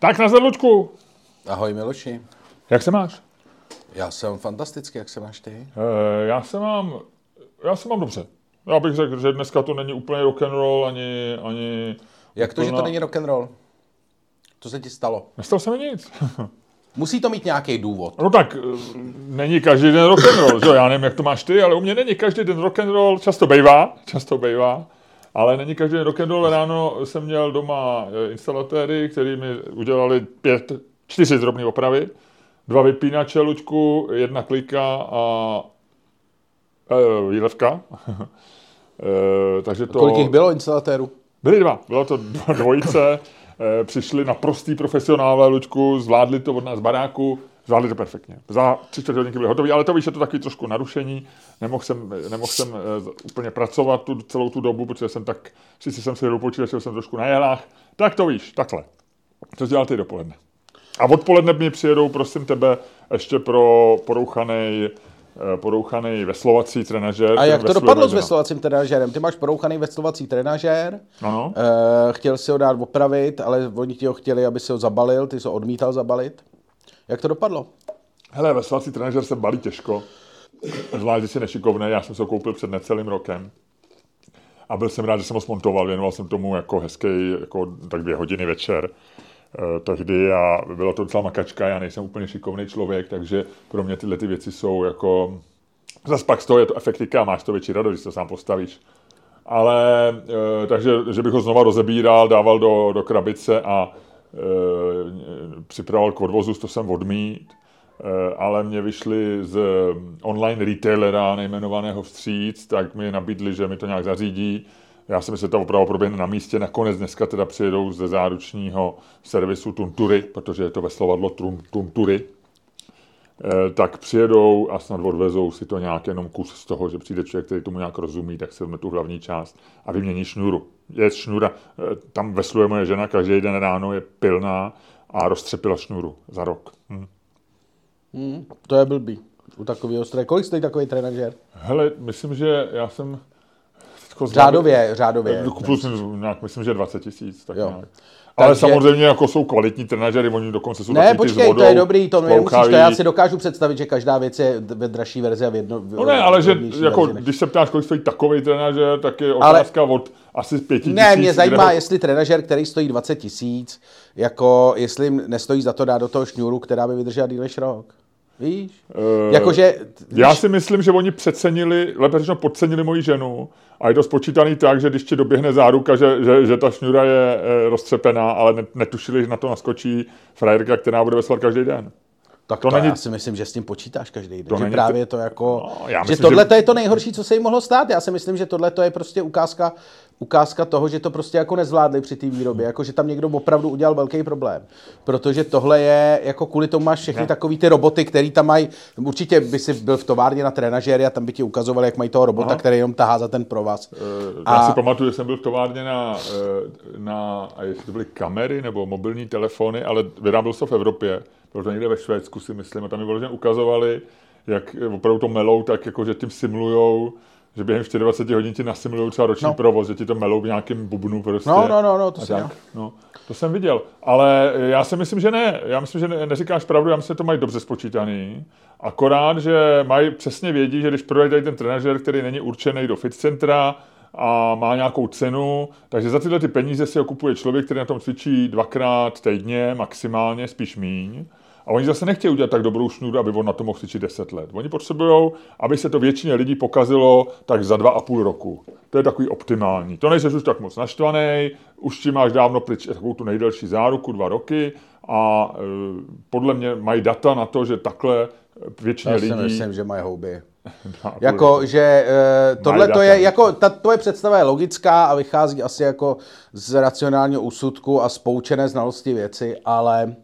Tak na zadlučku. Ahoj Miloši. Jak se máš? Já jsem fantastický, jak se máš ty? E, já se mám, já se mám dobře. Já bych řekl, že dneska to není úplně rock and roll, ani, ani Jak to, že to není rock and roll? Co se ti stalo? Nestalo se mi nic. Musí to mít nějaký důvod. No tak, e, není každý den rock and roll, že? Já nevím, jak to máš ty, ale u mě není každý den rock and roll, často bejvá, často bejvá. Ale není každý den rock and roll. Ráno jsem měl doma e, instalatéry, kteří mi udělali pět, čtyři drobné opravy, dva vypínače, Luďku, jedna klika a e, výlevka. e, takže to... A kolik jich bylo instalatérů? Byly dva. Bylo to dvojice. e, přišli na prostý profesionálové, Luďku, zvládli to od nás baráku, zvládli to perfektně. Za tři čtvrtě hodinky byli hotoví, ale to víš, je to takový trošku narušení. Nemohl jsem, nemohl jsem e, úplně pracovat tu, celou tu dobu, protože jsem tak, sice jsem si jel počítače, jsem trošku na jelách. Tak to víš, takhle. Co jsi dělal ty dopoledne? A odpoledne mi přijedou, prosím tebe, ještě pro porouchaný porouchaný veslovací trenažér. A jak to dopadlo s veslovacím trenažérem? Ty máš porouchaný veslovací trenažér, ano. E, chtěl si ho dát opravit, ale oni ti ho chtěli, aby si ho zabalil, ty jsi ho odmítal zabalit. Jak to dopadlo? Hele, veslovací trenažér se balí těžko, zvlášť, že si nešikovný, já jsem se ho koupil před necelým rokem. A byl jsem rád, že jsem ho smontoval, věnoval jsem tomu jako hezký, jako tak dvě hodiny večer. Eh, tehdy a bylo to docela makačka, já nejsem úplně šikovný člověk, takže pro mě tyhle ty věci jsou jako... Zas pak z toho je to efektika, máš to větší radost, když to sám postavíš. Ale, e, takže, že bych ho znova rozebíral, dával do, do krabice a připravoval k odvozu, to jsem odmít. E, ale mě vyšli z online retailera nejmenovaného vstříc, tak mi nabídli, že mi to nějak zařídí já myslím, že ta oprava proběhne na místě. Nakonec dneska teda přijedou ze záručního servisu Tuntury, protože je to veslovadlo Tuntury, eh, tak přijedou a snad odvezou si to nějak jenom kus z toho, že přijde člověk, který tomu nějak rozumí, tak se vezme tu hlavní část a vymění šňůru. Je šňůra, eh, tam vesluje moje žena, každý den ráno je pilná a roztřepila šňůru za rok. Hm. Hmm, to je blbý. U takového stroje. Kolik stojí takový trenažér? Hele, myslím, že já jsem řádově, řádově. Plus nějak, myslím, že 20 tisíc. Tak jo. nějak. Ale Takže... samozřejmě jako jsou kvalitní trenažeři, oni dokonce jsou Ne, počkej, vodou, to je dobrý, to nemusíš, to já si dokážu představit, že každá věc je ve dražší verzi a v jedno... No ne, ale že jako, než... když se ptáš, kolik stojí takový trenažer, tak je otázka ale... od asi pěti tisíc. Ne, mě zajímá, ho... jestli trenažer, který stojí 20 tisíc, jako jestli nestojí za to dát do toho šňůru, která by vydržela díl než rok. Víš? Uh, Jakože, já si myslím, že oni přecenili, lépe řečeno podcenili moji ženu a je to spočítaný tak, že když ti doběhne záruka, že, že, že ta šňůra je e, roztřepená, ale netušili, že na to naskočí frajerka, která bude veslat každý den. Tak to, to není... já si myslím, že s tím počítáš každý den. To že není... právě to jako... No, já myslím, že tohle že... je to nejhorší, co se jim mohlo stát. Já si myslím, že tohle je prostě ukázka, ukázka toho, že to prostě jako nezvládli při té výrobě. Jako, že tam někdo opravdu udělal velký problém. Protože tohle je, jako kvůli tomu máš všechny takový ty roboty, který tam mají... Určitě by si byl v továrně na trenažéry a tam by ti ukazovali, jak mají toho robota, Aha. který jenom tahá za ten provaz. Uh, a... Já si pamatuju, že jsem byl v továrně na, eh, na a jestli to byly kamery nebo mobilní telefony, ale vyráběl se v Evropě bylo to někde ve Švédsku, si myslím, a tam mi vyloženě ukazovali, jak opravdu to melou, tak jako, že tím simulujou, že během 24 hodin ti nasimulují třeba roční no. provoz, že ti to melou v nějakém bubnu prostě. No, no, no, no to jsem no, To jsem viděl. Ale já si myslím, že ne. Já myslím, že ne, neříkáš pravdu, já myslím, že to mají dobře spočítaný. Akorát, že mají přesně vědí, že když prodají ten trenažer, který není určený do fit centra, a má nějakou cenu, takže za tyhle ty peníze si ho kupuje člověk, který na tom cvičí dvakrát týdně, maximálně, spíš míň. A oni zase nechtějí udělat tak dobrou šnůru, aby on na to mohl cvičit 10 let. Oni potřebují, aby se to většině lidí pokazilo tak za dva a půl roku. To je takový optimální. To nejseš už tak moc naštvaný, už ti máš dávno pryč takovou tu nejdelší záruku, dva roky a e, podle mě mají data na to, že takhle většině Já lidí... Já si myslím, že mají houby. jako, že uh, tohle to je, jako, ta tvoje představa je logická a vychází asi jako z racionálního úsudku a spoučené znalosti věci, ale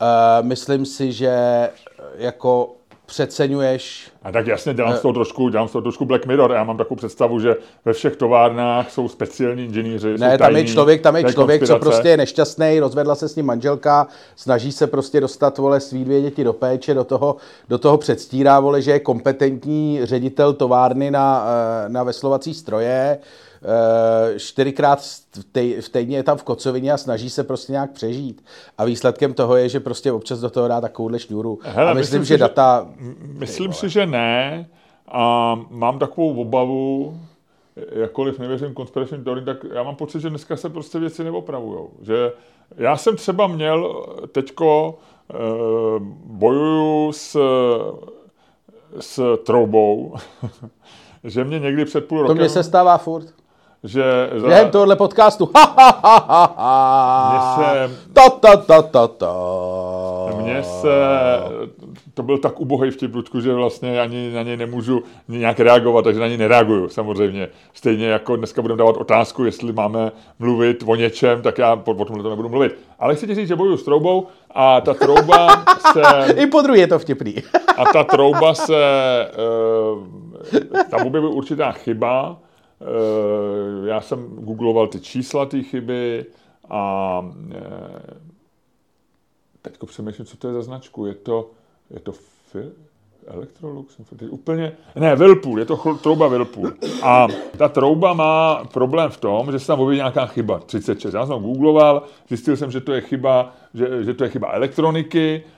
Uh, myslím si, že eh, jako přeceňuješ... A tak jasně, dělám z toho trošku, dělám z toho trošku Black Mirror. Já mám takovou představu, že ve všech továrnách jsou speciální inženýři. Ne, tam je člověk, tam je člověk, co prostě je nešťastný, rozvedla se s ním manželka, snaží se prostě dostat vole svý dvě děti do péče, do toho, do toho předstírá vole, že je kompetentní ředitel továrny na, na veslovací stroje eh, čtyřikrát v týdně je tam v kocovině a snaží se prostě nějak přežít. A výsledkem toho je, že prostě občas do toho dá takovouhle šňůru. Hele, a myslím, myslím že, že data... Myslím si, že ne. A mám takovou obavu, jakkoliv nevěřím konspirační teorii, tak já mám pocit, že dneska se prostě věci neopravujou. Že já jsem třeba měl teďko e, bojuju s, s troubou, že mě někdy před půl rokem... To mě se stává furt že... Za... Během tohohle podcastu. Ha, ha, ha, ha, ha. se... Ta, ta, ta, ta, ta. Mně se... To byl tak ubohý vtip, Ludku, že vlastně ani na něj nemůžu nějak reagovat, takže na něj nereaguju samozřejmě. Stejně jako dneska budeme dávat otázku, jestli máme mluvit o něčem, tak já o tomhle to nebudu mluvit. Ale chci ti říct, že bojuju s troubou a ta trouba se... I po druhé je to vtipný. a ta trouba se... Uh, tam objevuje určitá chyba, já jsem googloval ty čísla té chyby a eh, teďko přemýšlím, co to je za značku. Je to, je to Fil- Electrolux? Úplně, ne, Whirlpool, je to chl- trouba Whirlpool. A ta trouba má problém v tom, že se tam objeví nějaká chyba, 36. Já jsem googloval, zjistil jsem, že to je chyba, že, že to je chyba elektroniky, Eh,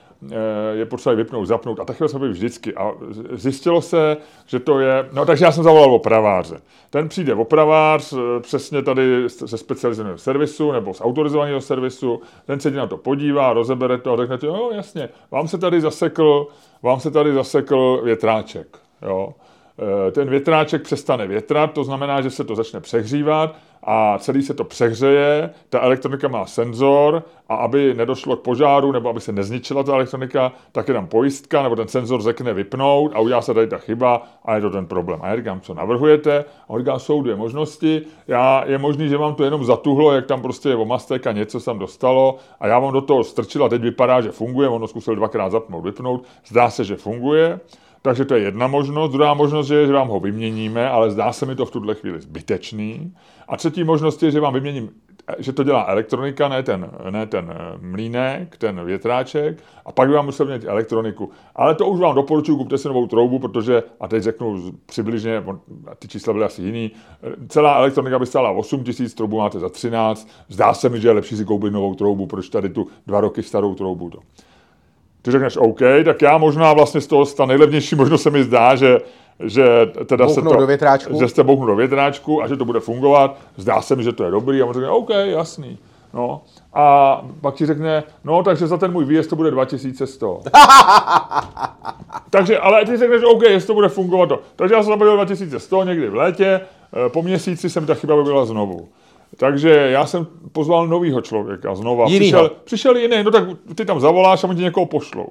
je potřeba vypnout, zapnout a takhle se být vždycky. A zjistilo se, že to je, no takže já jsem zavolal opraváře. Ten přijde opravář, eh, přesně tady se specializovaného servisu nebo z autorizovaného servisu, ten se na to podívá, rozebere to a řekne ti, jo jasně, vám se tady zasekl, vám se tady zasekl větráček. Jo. Eh, ten větráček přestane větrat, to znamená, že se to začne přehřívat a celý se to přehřeje, ta elektronika má senzor a aby nedošlo k požáru nebo aby se nezničila ta elektronika, tak je tam pojistka nebo ten senzor řekne vypnout a udělá se tady ta chyba a je to ten problém. A já říkám, co navrhujete? A on říká, jsou dvě možnosti. Já, je možný, že vám to jenom zatuhlo, jak tam prostě je omastek a něco se tam dostalo a já vám do toho strčil a teď vypadá, že funguje. On to zkusil dvakrát zapnout, vypnout. Zdá se, že funguje. Takže to je jedna možnost. Druhá možnost je, že vám ho vyměníme, ale zdá se mi to v tuhle chvíli zbytečný. A třetí možnost je, že vám vyměním, že to dělá elektronika, ne ten, ne ten mlínek, ten větráček, a pak by vám musel měnit elektroniku. Ale to už vám doporučuji, kupte si novou troubu, protože, a teď řeknu přibližně, ty čísla byly asi jiný, celá elektronika by stála 8 tisíc, troubu máte za 13, zdá se mi, že je lepší si koupit novou troubu, proč tady tu dva roky starou troubu. To ty řekneš OK, tak já možná vlastně z toho, ta nejlevnější možnost se mi zdá, že, že teda se to, do větráčku. že jste bouknu do větráčku a že to bude fungovat. Zdá se mi, že to je dobrý a on řekne OK, jasný. No. A pak ti řekne, no takže za ten můj výjezd to bude 2100. takže, ale ty řekneš, OK, jestli to bude fungovat to. Takže já jsem zaplatil 2100 někdy v létě, eh, po měsíci jsem ta chyba by byla znovu. Takže já jsem pozval novýho člověka znova. Přišel, přišel jiný, no tak ty tam zavoláš a oni ti někoho pošlou.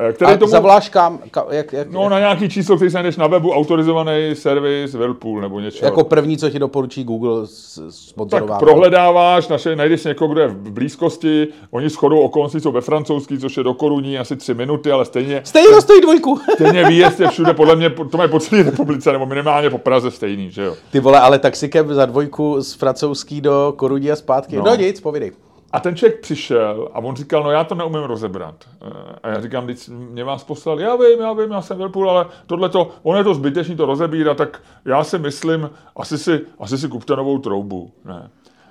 Eh, který a tomu, zavoláš kam? Ka, jak, jak, no na nějaký číslo, který se najdeš na webu, autorizovaný servis Whirlpool nebo něco. Jako první, co ti doporučí Google sponzorová. Tak prohledáváš, naše, najdeš někoho, kdo je v blízkosti, oni shodou okolností jsou ve francouzský, což je do koruní asi tři minuty, ale stejně... Stejně to stojí dvojku. stejně výjezd je všude, podle mě, to mají po celé republice, nebo minimálně po Praze stejný, že jo. Ty vole, ale taxikem za dvojku z francouzský do koruní a zpátky. No, no nic, povídej. A ten člověk přišel a on říkal, no já to neumím rozebrat. Eh, a já říkám, když mě vás poslal, já vím, já vím, já jsem Whirlpool, ale tohle to, on je to zbytečný to rozebírat, tak já si myslím, asi si, asi si kupte novou troubu. Ne.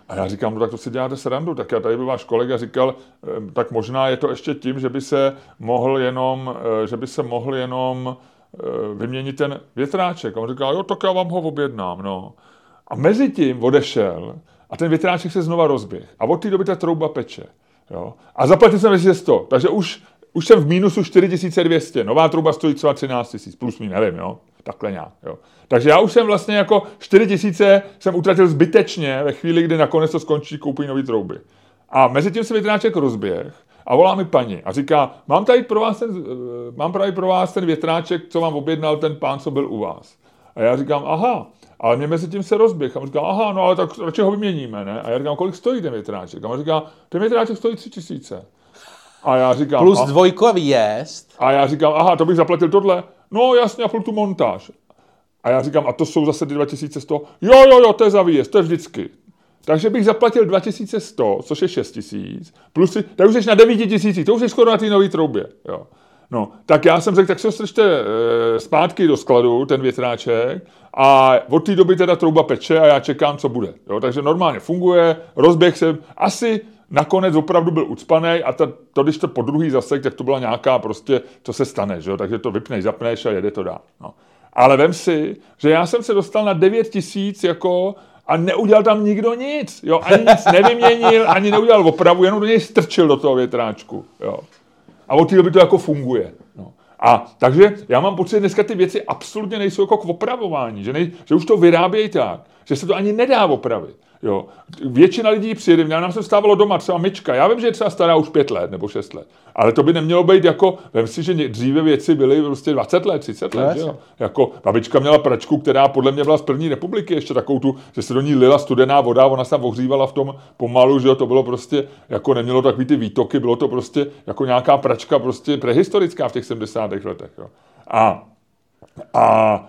A já říkám, no tak to si děláte srandu, tak já tady by váš kolega říkal, eh, tak možná je to ještě tím, že by se mohl jenom, eh, že by se mohl jenom vyměnit ten větráček. A on říkal, jo, tak já vám ho objednám, no. A mezi tím odešel a ten větráček se znova rozběh. A od té doby ta trouba peče. Jo? A zaplatil jsem 2100, takže už, už jsem v mínusu 4200. Nová trouba stojí třeba 13 000, plus mi nevím, jo? takhle nějak. Jo? Takže já už jsem vlastně jako 4000 jsem utratil zbytečně ve chvíli, kdy nakonec to skončí, koupí nový trouby. A mezi tím se větráček rozběh a volá mi paní a říká, mám tady pro vás ten, eh, mám tady pro vás ten větráček, co vám objednal ten pán, co byl u vás. A já říkám, aha, ale mě mezi tím se rozběh. A on říká, aha, no ale tak radši ho vyměníme, ne? A já říkám, kolik stojí ten větráček? A on říká, ten větráček stojí tři tisíce. A já říkám... Plus a, dvojkový jest. A já říkám, aha, to bych zaplatil tohle? No jasně, a plus tu montáž. A já říkám, a to jsou zase 2100? Jo, jo, jo, to je za výjezd, to je vždycky. Takže bych zaplatil 2100, což je 6000, plus tak už jsi na 9000, to už jsi skoro na té nové troubě. Jo. No, tak já jsem řekl, tak se strčte e, zpátky do skladu, ten větráček, a od té doby teda trouba peče a já čekám, co bude. Jo, takže normálně funguje, rozběh jsem, asi nakonec opravdu byl ucpaný a ta, to, když to po druhý zasek, tak to byla nějaká prostě, co se stane, že jo? takže to vypneš, zapneš a jede to dál. No. Ale vem si, že já jsem se dostal na 9 tisíc jako a neudělal tam nikdo nic. Jo? Ani nic nevyměnil, ani neudělal opravu, jenom do něj strčil do toho větráčku. Jo? A od té doby to jako funguje. No. A takže já mám pocit, že dneska ty věci absolutně nejsou jako k opravování, že, nej, že už to vyrábějí tak, že se to ani nedá opravit. Jo. Většina lidí přijede, mě nám se stávalo doma třeba myčka, já vím, že je třeba stará už pět let nebo šest let, ale to by nemělo být jako, vím si, že dříve věci byly prostě 20 let, 30 let, jo? Jako babička měla pračku, která podle mě byla z první republiky, ještě takovou tu, že se do ní lila studená voda, ona se tam ohřívala v tom pomalu, že jo, to bylo prostě, jako nemělo takový ty výtoky, bylo to prostě jako nějaká pračka prostě prehistorická v těch 70. letech, jo. A, a,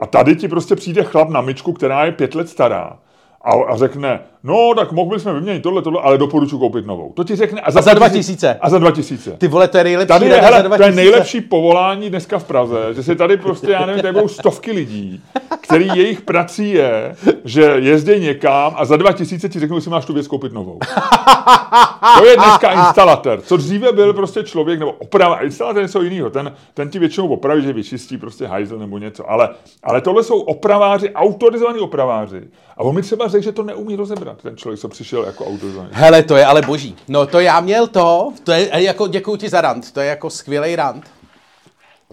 a tady ti prostě přijde chlap na myčku, která je pět let stará a, a řekne, no tak mohli jsme vyměnit tohle, tohle, ale doporučuji koupit novou. To ti řekne. A za, a za 2000. A za 2000. Ty vole, to je nejlepší. Tady je, hele, to je nejlepší povolání dneska v Praze, že si tady prostě, já nevím, tady budou stovky lidí, který jejich prací je, že jezdí někam a za 2000 ti řeknou, že si máš tu věc koupit novou. To je dneska instalatér. Co dříve byl prostě člověk, nebo oprava, instalatér je něco jiného. Ten, ten ti většinou opraví, že vyčistí prostě hajzl nebo něco. Ale, ale tohle jsou opraváři, autorizovaní opraváři. A on mi třeba řekl, že to neumí rozebrat, ten člověk, co přišel jako autorizovaný. Hele, to je ale boží. No to já měl to, to je jako, děkuji ti za rant, to je jako skvělý rant.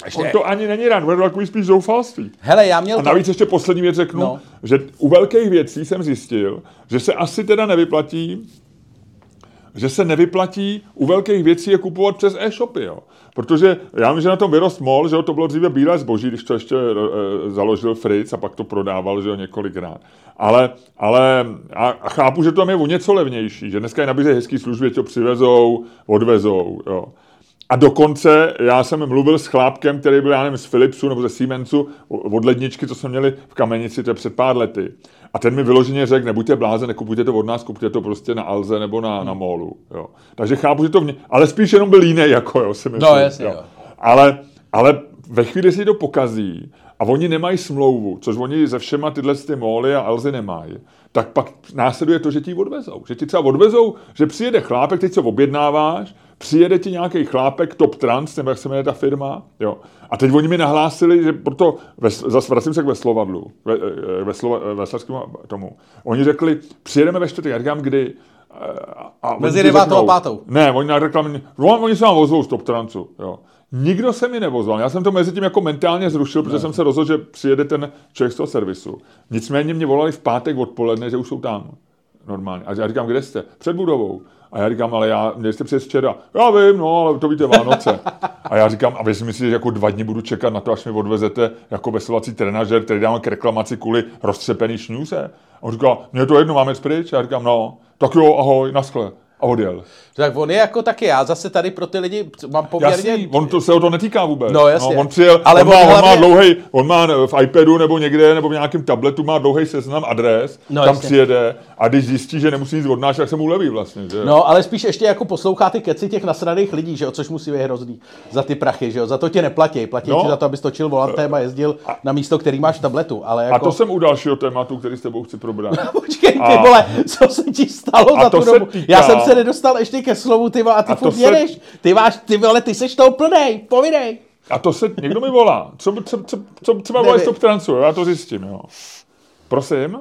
Ještě... On to ani není rant, bude to takový spíš zoufalství. Hele, já měl A navíc to... ještě poslední věc řeknu, no. že u velkých věcí jsem zjistil, že se asi teda nevyplatí že se nevyplatí u velkých věcí je kupovat přes e-shopy, jo. Protože já vím, že na tom vyrost mol, že jo, to bylo dříve bílé zboží, když to ještě e, založil Fritz a pak to prodával, že jo, několikrát. Ale, ale a chápu, že to je o něco levnější, že dneska je nabízejí hezký služby, to přivezou, odvezou, jo. A dokonce já jsem mluvil s chlápkem, který byl, já nevím, z Philipsu nebo ze Siemensu, od ledničky, co jsme měli v Kamenici, to je před pár lety. A ten mi vyloženě řekl, nebuďte bláze, nekupujte to od nás, kupujte to prostě na Alze nebo na, na Molu. Jo. Takže chápu, že to mě, ale spíš jenom byl jiný, jako jo, si myslím. No, jasně, jo. jo. Ale, ale ve chvíli si to pokazí a oni nemají smlouvu, což oni ze všema tyhle ty móly a Alzy nemají, tak pak následuje to, že ti odvezou. Že ti třeba odvezou, že přijede chlápek, teď co objednáváš, přijede ti nějaký chlápek Top Trans, nebo jak se jmenuje ta firma, jo. A teď oni mi nahlásili, že proto, zase vracím se k Veslovadlu, ve, eh, ve, slova, ve tomu. Oni řekli, přijedeme ve čtvrtek, já říkám, kdy, a Mezi devátou a pátou. Ne, oni na reklamě, oni se vám ozvou z Top Transu, jo. Nikdo se mi nevozval. Já jsem to mezi tím jako mentálně zrušil, protože ne. jsem se rozhodl, že přijede ten člověk z toho servisu. Nicméně mě volali v pátek odpoledne, že už jsou tam. Normálně. A já říkám, kde jste? Před budovou. A já říkám, ale já, měli jste přijet včera. Já vím, no, ale to víte Vánoce. A já říkám, a vy si myslíte, že jako dva dny budu čekat na to, až mi odvezete jako veslovací trenažer, který dám k reklamaci kvůli roztřepený šňůze? A on říká, mě to jedno, máme pryč? A já říkám, no, tak jo, ahoj, naschle a odjel. Tak on je jako taky, já zase tady pro ty lidi mám poměrně... Jasný, on to, se o to netýká vůbec. No jasně. No, on přijel, Ale on, má, hlavně... on má dlouhý, on má v iPadu nebo někde, nebo v nějakém tabletu má dlouhý seznam adres, no, tam jasně. přijede a když zjistí, že nemusí nic odnášet, tak se mu uleví vlastně. Že? No, ale spíš ještě jako poslouchá ty keci těch nasraných lidí, že jo, což musí být hrozný za ty prachy, že jo, za to tě neplatí, platí no. ti za to, abys točil volantem a jezdil a... na místo, který máš v tabletu, ale jako... A to jako- jsem u dalšího tématu, který s tebou chci probrat. Počkej, ty a... vole, co se ti stalo a za tu dobu? Týká... Já jsem se nedostal ještě ke slovu, ty vole, a ty a furt se... Ty máš, ty vole, ty seš toho plnej, povidej. A to se, někdo mi volá. Co, co, co, co třeba z Top Transu, já to zjistím, jo. Prosím?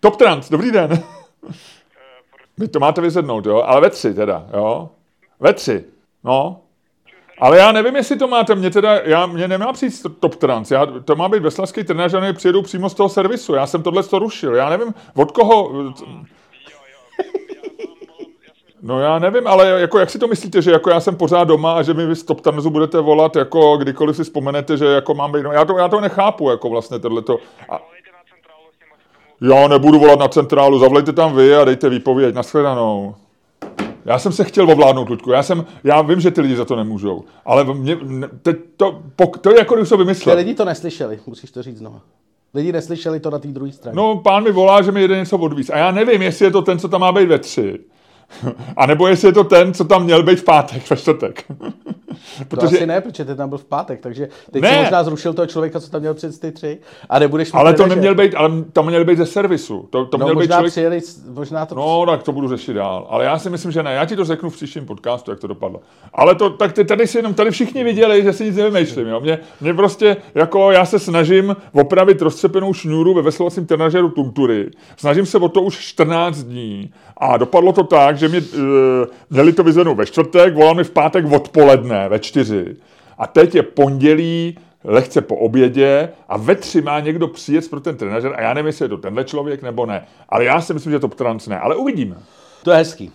Top Trans, dobrý den. Vy to máte vyzvednout, jo, ale ve tři teda, jo. Ve tři, no. Ale já nevím, jestli to máte, mě teda, já, mě nemá přijít Top Trans, já, to má být veslavský trenér, že přijedou přímo z toho servisu, já jsem tohle to rušil, já nevím, od koho, No já nevím, ale jako jak si to myslíte, že jako já jsem pořád doma a že mi vy z Top budete volat, jako kdykoliv si vzpomenete, že jako mám být, no já to, já to nechápu, jako vlastně tohleto. A... Já nebudu volat na centrálu, zavolejte tam vy a dejte výpověď, nashledanou. Já jsem se chtěl ovládnout, Ludku. Já, jsem, já vím, že ty lidi za to nemůžou. Ale mě, teď to, to je jako když to vymyslel. Ty lidi to neslyšeli, musíš to říct znovu. Lidi neslyšeli to na té druhé straně. No, pán mi volá, že mi jede něco odvíz. A já nevím, jestli je to ten, co tam má být ve tři. A nebo jestli je to ten, co tam měl být v pátek, ve čtvrtek. protože... To asi ne, protože ty tam byl v pátek, takže teď ne. si možná zrušil toho člověka, co tam měl před ty tři a nebudeš Ale to neměl být, ale tam měl být ze servisu. To, to no, měl možná být člověk... přijeli, možná to... No, tak to budu řešit dál. Ale já si myslím, že ne. Já ti to řeknu v příštím podcastu, jak to dopadlo. Ale to, tak ty tady si jenom, tady všichni viděli, že si nic nevymýšlím. Jo. Mě, mě, prostě, jako já se snažím opravit rozcepenou šňůru ve veslovacím trenažeru Tuntury. Snažím se o to už 14 dní. A dopadlo to tak, že mě, uh, měli to vyzvednout ve čtvrtek, volal mi v pátek odpoledne ve čtyři. A teď je pondělí, lehce po obědě a ve tři má někdo přijet pro ten trenažer a já nevím, jestli je to tenhle člověk nebo ne. Ale já si myslím, že to trans ne, ale uvidíme. To je hezký.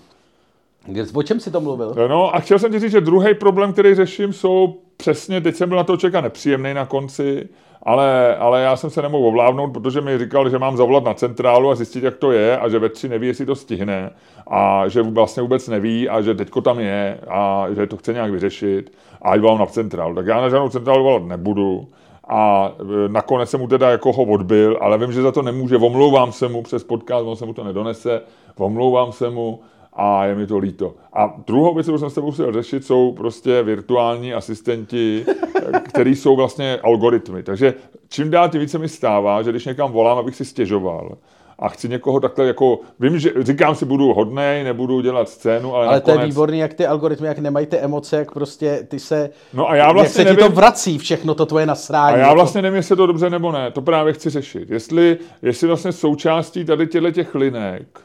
O čem jsi to mluvil? No a chtěl jsem ti říct, že druhý problém, který řeším, jsou přesně, teď jsem byl na to čekat nepříjemný na konci, ale, ale já jsem se nemohl ovládnout, protože mi říkal, že mám zavolat na centrálu a zjistit, jak to je a že ve tři neví, jestli to stihne a že vlastně vůbec neví a že teďko tam je a že to chce nějak vyřešit a ať volám na centrálu. Tak já na žádnou centrálu volat nebudu a e, nakonec jsem mu teda jako ho odbil, ale vím, že za to nemůže, omlouvám se mu přes podcast, on se mu to nedonese, omlouvám se mu a je mi to líto. A druhou věc, kterou jsem s tebou chtěl řešit, jsou prostě virtuální asistenti, který jsou vlastně algoritmy. Takže čím dál tím více mi stává, že když někam volám, abych si stěžoval, a chci někoho takhle jako, vím, že říkám si, budu hodnej, nebudu dělat scénu, ale Ale nakonec... to je výborný, jak ty algoritmy, jak nemají ty emoce, jak prostě ty se, no a já vlastně jak se nevím, ti to vrací všechno, to tvoje nasrání. A já jako- vlastně nevím, jestli je to dobře nebo ne, to právě chci řešit. Jestli, jestli vlastně součástí tady těchto těch linek,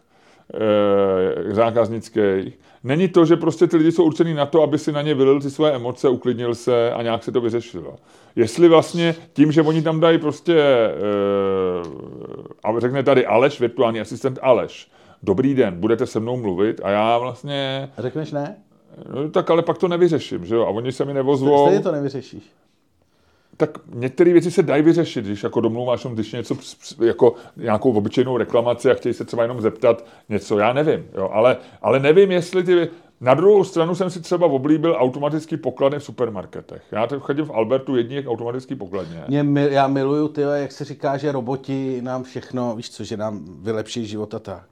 e, zákaznických. Není to, že prostě ty lidi jsou určený na to, aby si na ně vylil ty své emoce, uklidnil se a nějak se to vyřešilo. Jestli vlastně tím, že oni tam dají prostě, e, a řekne tady Aleš, virtuální asistent Aleš, dobrý den, budete se mnou mluvit a já vlastně... Řekneš ne? No, tak ale pak to nevyřeším, že jo? A oni se mi nevozvou. Stejně to nevyřešíš tak některé věci se dají vyřešit, když jako domluváš, když něco, jako nějakou obyčejnou reklamaci a chtějí se třeba jenom zeptat něco, já nevím, jo, ale, ale nevím, jestli ty, na druhou stranu jsem si třeba oblíbil automatický pokladny v supermarketech. Já teď chodím v Albertu jedině automatický pokladně. Mě, já miluju ty, jak se říká, že roboti nám všechno, víš co, že nám vylepší život a tak.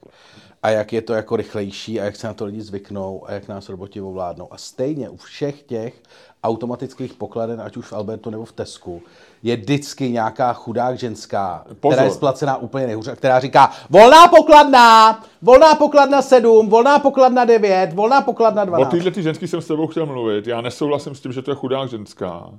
A jak je to jako rychlejší a jak se na to lidi zvyknou a jak nás roboti ovládnou. A stejně u všech těch automatických pokladen, ať už v Albertu nebo v Tesku, je vždycky nějaká chudák ženská, Pozor. která je splacená úplně nejhůře, která říká volná pokladna, volná pokladna 7, volná pokladna 9, volná pokladna 12. O tyhle ty ženský jsem s tebou chtěl mluvit. Já nesouhlasím s tím, že to je chudák ženská.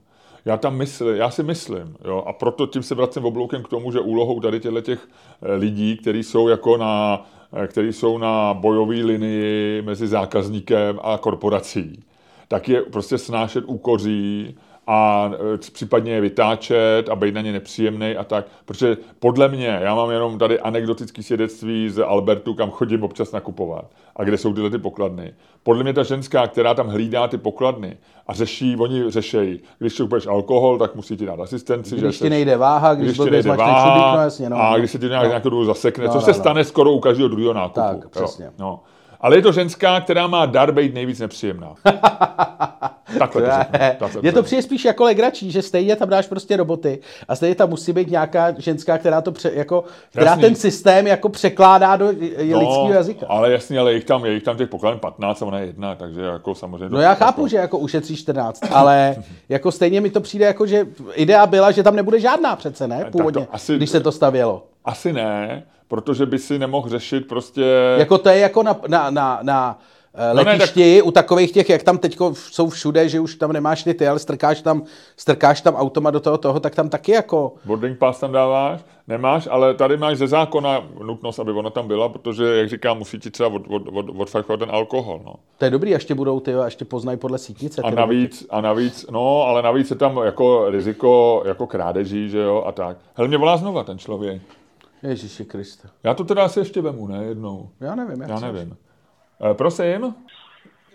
Já tam myslím, já si myslím, jo, a proto tím se vracím obloukem k tomu, že úlohou tady těchto těch eh, lidí, kteří jsou jako na, eh, který jsou na bojové linii mezi zákazníkem a korporací, tak je prostě snášet úkoří a e, případně je vytáčet a být na ně nepříjemný a tak. Protože podle mě, já mám jenom tady anekdotické svědectví z Albertu, kam chodím občas nakupovat a kde jsou tyhle ty pokladny. Podle mě ta ženská, která tam hlídá ty pokladny a řeší, oni řešejí, když si kupuješ alkohol, tak musí ti dát asistenci. Když že ti nejde váha, když, když ti nejde váha, no jasně, no, a no. když se ti nějak, no. nějakou zasekne, no, což no, se no. stane skoro u každého druhého nákupu. Tak, přesně. Jo, no. Ale je to ženská, která má dar být nejvíc nepříjemná. Takhle to řeknu. Je to přijde spíš jako legračí, že stejně tam dáš prostě roboty a stejně tam musí být nějaká ženská, která to pře, jako, která jasný. ten systém jako překládá do no, lidského jazyka. Ale jasně, ale je jich tam, je jich tam těch pokladem 15 a ona je jedna, takže jako samozřejmě. No já chápu, jako... že jako ušetří 14, ale jako stejně mi to přijde jako, že idea byla, že tam nebude žádná přece, ne? Původně, asi, když se to stavělo. Asi ne, protože by si nemohl řešit prostě... Jako to je jako na, na, na, na letišti, no ne, tak... u takových těch, jak tam teď jsou všude, že už tam nemáš ty, ty ale strkáš tam, strkáš tam automat do toho, toho, tak tam taky jako... Boarding pass tam dáváš, nemáš, ale tady máš ze zákona nutnost, aby ona tam byla, protože, jak říkám, musí ti třeba od, od, od, od ten alkohol. No. To je dobrý, ještě budou ty, ještě poznají podle sítnice. A navíc, a navíc, no, ale navíc je tam jako riziko jako krádeží, že jo, a tak. Hele, mě volá znova ten člověk. Ježíši Kriste. Já to teda asi ještě vemu, ne, jednou. Já nevím, jak Já nevím. E, prosím?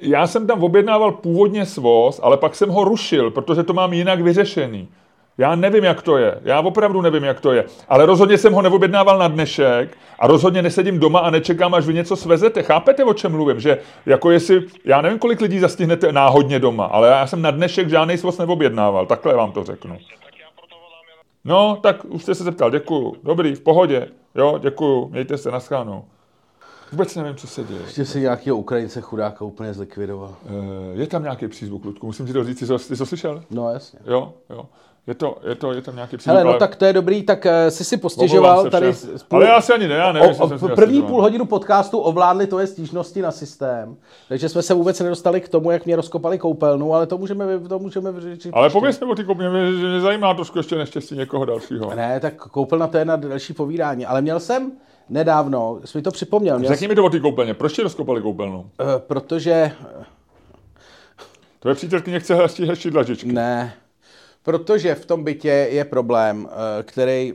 Já jsem tam objednával původně svoz, ale pak jsem ho rušil, protože to mám jinak vyřešený. Já nevím, jak to je. Já opravdu nevím, jak to je. Ale rozhodně jsem ho neobjednával na dnešek a rozhodně nesedím doma a nečekám, až vy něco svezete. Chápete, o čem mluvím? Že jako jestli, já nevím, kolik lidí zastihnete náhodně doma, ale já jsem na dnešek žádný svoz neobjednával. Takhle vám to řeknu. No, tak už jste se zeptal, děkuju. Dobrý, v pohodě. Jo, děkuju, mějte se, naschánou. Vůbec nevím, co se děje. Ještě si nějakého Ukrajince chudáka úplně zlikvidoval. Je tam nějaký přízvuk, Ludku, musím ti to říct, ty jsi to slyšel? No jasně. Jo, jo. Je to, je to, je tam nějaký příklad. Ale no tak to je dobrý, tak uh, jsi si postěžoval tady... Spolu... Ale já si ani ne, já nevím, o, o, První půl hodinu podcastu ovládli tvoje stížnosti na systém, takže jsme se vůbec nedostali k tomu, jak mě rozkopali koupelnu, ale to můžeme, to můžeme vyřešit. Ale pověz mi o ty koupelně, že mě zajímá trošku ještě neštěstí někoho dalšího. Ne, tak koupelna to je na další povídání, ale měl jsem nedávno, jsi mi to připomněl. Měl Řekni mi to o ty koupelně, proč ti rozkopali koupelnu? Uh, protože... Tvoje přítelkyně chce heštit dlažičky. Ne, Protože v tom bytě je problém, eh, který...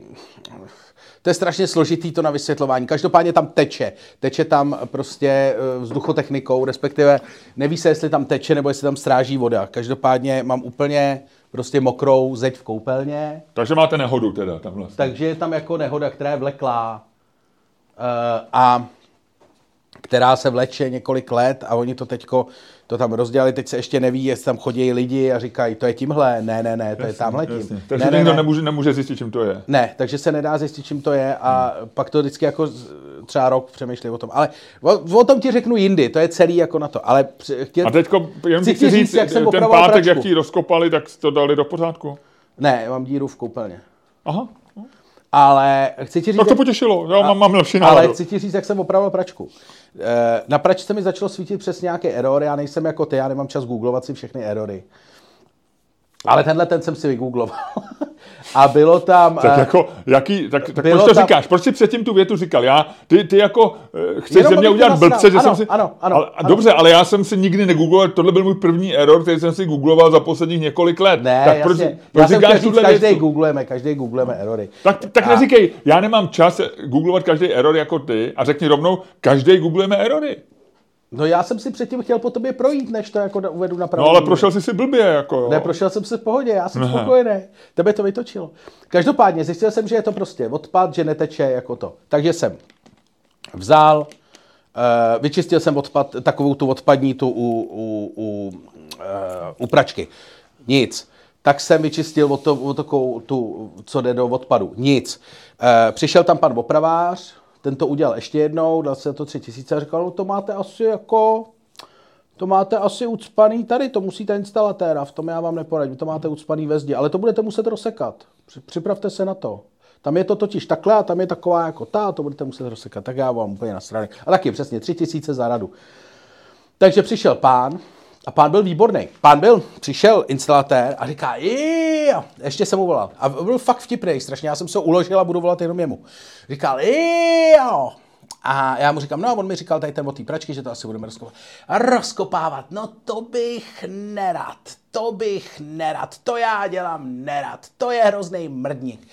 To je strašně složitý to na vysvětlování. Každopádně tam teče. Teče tam prostě eh, vzduchotechnikou, respektive neví se, jestli tam teče nebo jestli tam stráží voda. Každopádně mám úplně prostě mokrou zeď v koupelně. Takže máte nehodu teda tam vlastně. Takže je tam jako nehoda, která je vleklá. Uh, a která se vleče několik let a oni to teďko to tam rozdělali, teď se ještě neví, jestli tam chodí lidi a říkají, to je tímhle, ne, ne, ne, to jasně, je tamhle tím. Takže ne, nikdo ne. Nemůže, nemůže zjistit, čím to je. Ne, takže se nedá zjistit, čím to je a hmm. pak to vždycky jako třeba rok přemýšlí o tom. Ale o, o tom ti řeknu jindy, to je celý jako na to. Ale chtěl, a teďko, jenom chci říct, říct jak jsem ten pátek, pračku. jak ti rozkopali, tak to dali do pořádku? Ne, mám díru v koupelně. Aha. Ale chci ti říct... Tak to potěšilo, já mám, mám lepší náladu. Ale chci ti říct, jak jsem opravil pračku. Eh, na pračce mi začalo svítit přes nějaké erory, já nejsem jako ty, já nemám čas googlovat si všechny erory. Ale tenhle ten jsem si vygoogloval. A bylo tam... Tak uh, jako, jaký, tak, tak proč to tam, říkáš? Proč jsi předtím tu větu říkal? Já, ty, ty jako uh, chceš ze mě udělat blbce, že ano, jsem si... Ano, ano, ale, ano. Dobře, ale já jsem si nikdy negoogloval, tohle byl můj první error, který jsem si googloval za posledních několik let. Ne, tak proč, jasně. proč já říkáš tuhle každý větu? googlujeme, každý googlujeme erory. Tak, tak a... neříkej, já nemám čas googlovat každý error jako ty a řekni rovnou, každý googlujeme erory. No já jsem si předtím chtěl po tobě projít, než to jako uvedu na pravdu. No ale prošel jsi si blbě, jako jo. Ne, prošel jsem se v pohodě, já jsem spokojený. Tebe to vytočilo. Každopádně zjistil jsem, že je to prostě odpad, že neteče jako to. Takže jsem vzal, uh, vyčistil jsem odpad, takovou tu odpadní tu u, u, u, uh, u pračky. Nic. Tak jsem vyčistil od to, od takovou tu, co jde do odpadu. Nic. Uh, přišel tam pan opravář, ten to udělal ještě jednou, dal se to tři tisíce a říkal, no to máte asi jako, to máte asi ucpaný tady, to musíte instalatéra, v tom já vám neporadím, to máte ucpaný ve zdi, ale to budete muset rozsekat. Připravte se na to. Tam je to totiž takhle a tam je taková jako ta, to budete muset rozsekat. Tak já vám úplně na strany. A taky přesně tři tisíce za radu. Takže přišel pán, a pán byl výborný. Pán byl, přišel instalatér a říká, jo, ještě jsem mu volal. A byl fakt vtipný, strašně. Já jsem se uložil a budu volat jenom jemu. Říkal, jo. A já mu říkám, no a on mi říkal tady ten o té pračky, že to asi budeme rozkopávat. Rozkopávat, no to bych nerad, to bych nerad, to já dělám nerad, to je hrozný mrdník.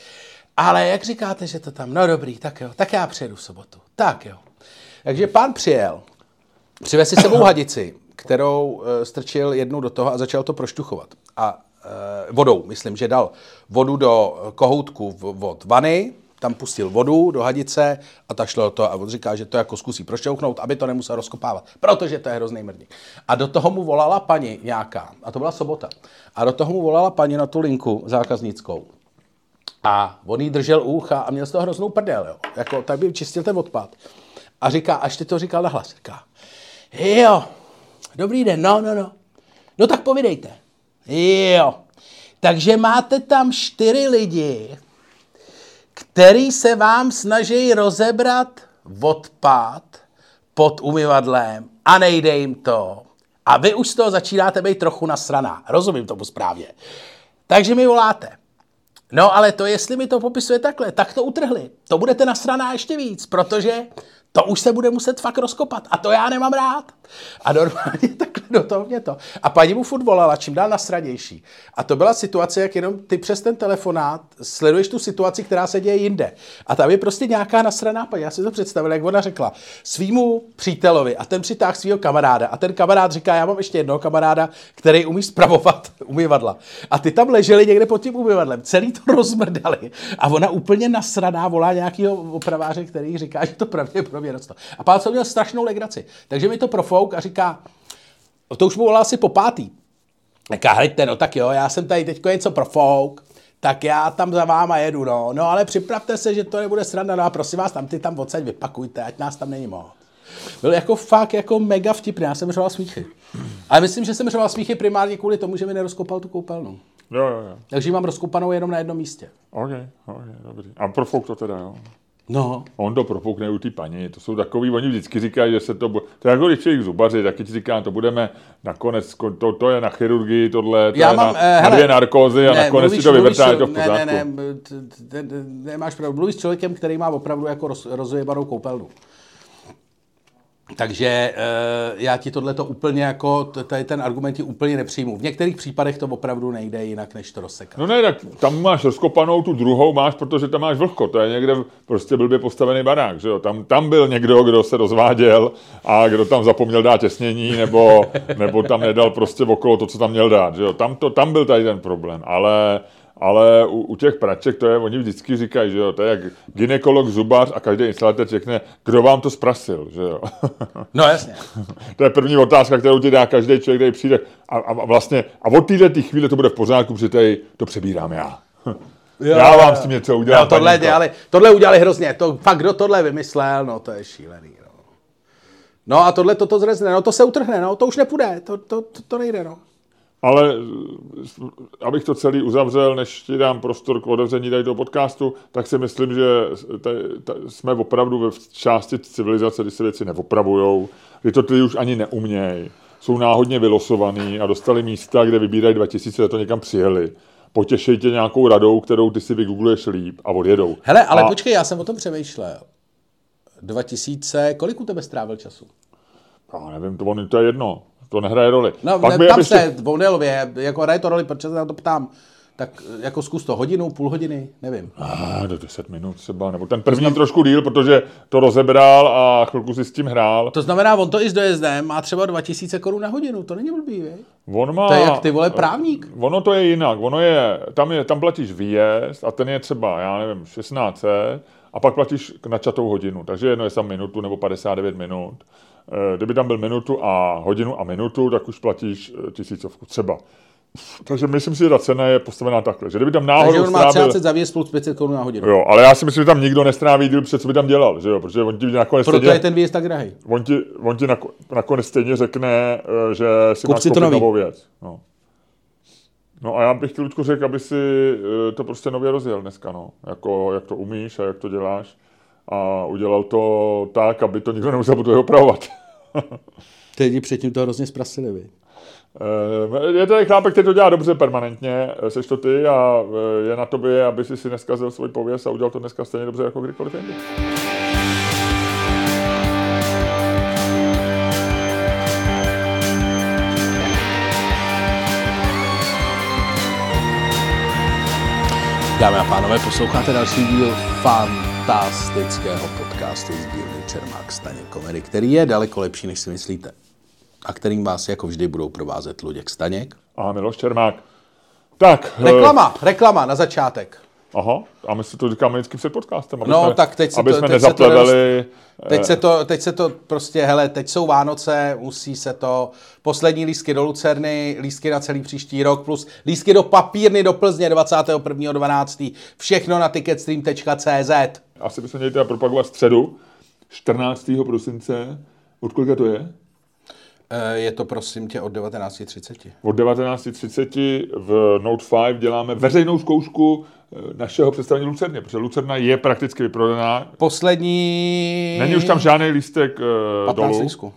Ale jak říkáte, že to tam, no dobrý, tak jo, tak já přijedu v sobotu. Tak jo. Takže pán přijel, přivez si sebou hadici, kterou uh, strčil jednu do toho a začal to proštuchovat. A uh, vodou, myslím, že dal vodu do kohoutku od vany, tam pustil vodu do hadice a ta šlo to a on říká, že to jako zkusí prošťouchnout, aby to nemusel rozkopávat, protože to je hrozný mrdník. A do toho mu volala paní nějaká, a to byla sobota, a do toho mu volala paní na tu linku zákaznickou. A on jí držel ucha a měl z toho hroznou prdel, jo. Jako, tak by čistil ten odpad. A říká, až ty to říkal na hlas, říká, jo, Dobrý den, no, no, no. No tak povídejte. Jo. Takže máte tam čtyři lidi, který se vám snaží rozebrat odpad pod umyvadlem a nejde jim to. A vy už z toho začínáte být trochu nasraná. Rozumím tomu správně. Takže mi voláte. No ale to, jestli mi to popisuje takhle, tak to utrhli. To budete nasraná ještě víc, protože to už se bude muset fakt rozkopat. A to já nemám rád. A normálně takhle do toho mě to. A paní mu furt volala, čím dál nasranější. A to byla situace, jak jenom ty přes ten telefonát sleduješ tu situaci, která se děje jinde. A tam je prostě nějaká nasraná paní. Já si to představil, jak ona řekla svýmu přítelovi a ten přitáhl svého kamaráda. A ten kamarád říká, já mám ještě jednoho kamaráda, který umí spravovat umyvadla. A ty tam leželi někde pod tím umyvadlem, celý to rozmrdali. A ona úplně nasraná volá nějakého opraváře, který říká, že to pravděpodobně roste. A pán měl strašnou legraci. Takže mi to profouk a říká, to už mu volal asi po pátý. Říká, hejte, no tak jo, já jsem tady teďko něco profouk, tak já tam za váma jedu, no. No ale připravte se, že to nebude sranda, no a prosím vás, tam ty tam odsaď vypakujte, ať nás tam není moc. Byl jako fakt jako mega vtipný, já jsem řval smíchy. Ale myslím, že jsem řval smíchy primárně kvůli tomu, že mi nerozkopal tu koupelnu. Jo, jo, jo. Takže ji mám rozkopanou jenom na jednom místě. OK, OK, dobrý. A profouk to teda, jo? No. On to profoukne u té paní. To jsou takový, oni vždycky říkají, že se to bude. To je jako když člověk zubaři, taky ti říká, to budeme nakonec, to, to je na chirurgii, tohle, to Já je mám, na, eh, na dvě narkózy a ne, nakonec si to vyvrtá, je to v pořádku. Ne, ne, ne, nemáš pravdu. Mluvíš s člověkem, který má opravdu jako roz, rozjebanou koupelnu. Takže uh, já ti tohle to úplně jako, tady ten argument ti úplně nepřijmu. V některých případech to opravdu nejde jinak, než to rozsekat. No ne, tak tam máš rozkopanou, tu druhou máš, protože tam máš vlhko. To je někde prostě blbě postavený barák, že jo. Tam, tam byl někdo, kdo se rozváděl a kdo tam zapomněl dát těsnění, nebo, nebo tam nedal prostě okolo to, co tam měl dát, že jo. Tam, to, tam byl tady ten problém, ale ale u, u těch praček to je, oni vždycky říkají, že jo, to je jak ginekolog, zubař a každý instalatér řekne, kdo vám to zprasil, že jo. No jasně. to je první otázka, kterou ti dá každý člověk, který přijde. A, a vlastně, a od této chvíle to bude v pořádku, protože tady to přebírám já. Jo, já vám s tím něco udělám. Jo, tohle, dělali, tohle udělali hrozně. To, fakt kdo tohle vymyslel, no to je šílený. No, no a tohle toto zrezne, no to se utrhne, no to už nepůjde, to, to, to, to nejde, no. Ale abych to celý uzavřel, než ti dám prostor k otevření tady toho podcastu, tak si myslím, že tady, tady jsme opravdu ve části civilizace, kdy se věci neopravujou, kdy to ty už ani neumějí, jsou náhodně vylosovaný a dostali místa, kde vybírají 2000, a to někam přijeli. Potěšej tě nějakou radou, kterou ty si vygoogluješ líp a odjedou. Hele, ale a... počkej, já jsem o tom přemýšlel. 2000, kolik u tebe strávil času? Já nevím, to, on, to je jedno. To nehraje roli. No, Pak ne, tam se, v Bonelově, jako hraje to roli, protože se na to ptám. Tak jako zkus to hodinu, půl hodiny, nevím. Ah, do 10 minut třeba, nebo ten první znam... trošku díl, protože to rozebral a chvilku si s tím hrál. To znamená, on to i s dojezdem má třeba 2000 korun na hodinu, to není blbý, vej? On má... To je jak ty vole právník. Ono to je jinak, ono je, tam, je, tam platíš výjezd a ten je třeba, já nevím, 16 a pak platíš na čatou hodinu, takže jedno je tam minutu nebo 59 minut. Eh, kdyby tam byl minutu a hodinu a minutu, tak už platíš eh, tisícovku třeba. Takže myslím si, že ta cena je postavená takhle. Že kdyby tam náhodou Takže on má 30 za výjezd plus 500 korun na hodinu. Jo, ale já si myslím, že tam nikdo nestráví díl před co by tam dělal, že jo, protože on ti nakonec Proto stejně, je ten výjezd tak drahý. On ti, on ti nakonec stejně řekne, eh, že si Kup máš si to novou věc. No. no. a já bych ti, Ludku, řekl, aby si to prostě nově rozjel dneska, no. Jako, jak to umíš a jak to děláš a udělal to tak, aby to nikdo nemusel bude opravovat. Ty lidi předtím to hrozně zprasili, vy. Eh, je tady chlápek, který to dělá dobře permanentně, eh, seš to ty a eh, je na tobě, aby si si neskazil svůj pověst a udělal to dneska stejně dobře jako kdykoliv jindy. Dámy a pánové, posloucháte další díl Fan fantastického podcastu z dílny Čermák Staně Komedy, který je daleko lepší, než si myslíte. A kterým vás jako vždy budou provázet Luděk Staněk. A Miloš Čermák. Tak. Reklama, uh... reklama na začátek. Aha, a my si to říkáme vždycky před podcastem, aby no, jsme, tak teď se aby to, jsme teď nezapleveli. Se to teď, se to, teď se to prostě, hele, teď jsou Vánoce, musí se to, poslední lístky do Lucerny, lístky na celý příští rok, plus lístky do papírny do Plzně 21.12. Všechno na ticketstream.cz. Asi bychom měli teda propagovat středu, 14. prosince. Od kolika to je? Eh, je to prosím tě od 19.30. Od 19.30 v Note 5 děláme veřejnou zkoušku eh, našeho představení Lucerny, protože Lucerna je prakticky vyprodaná. Poslední... Není už tam žádný lístek uh, 15 dolů. Lístku.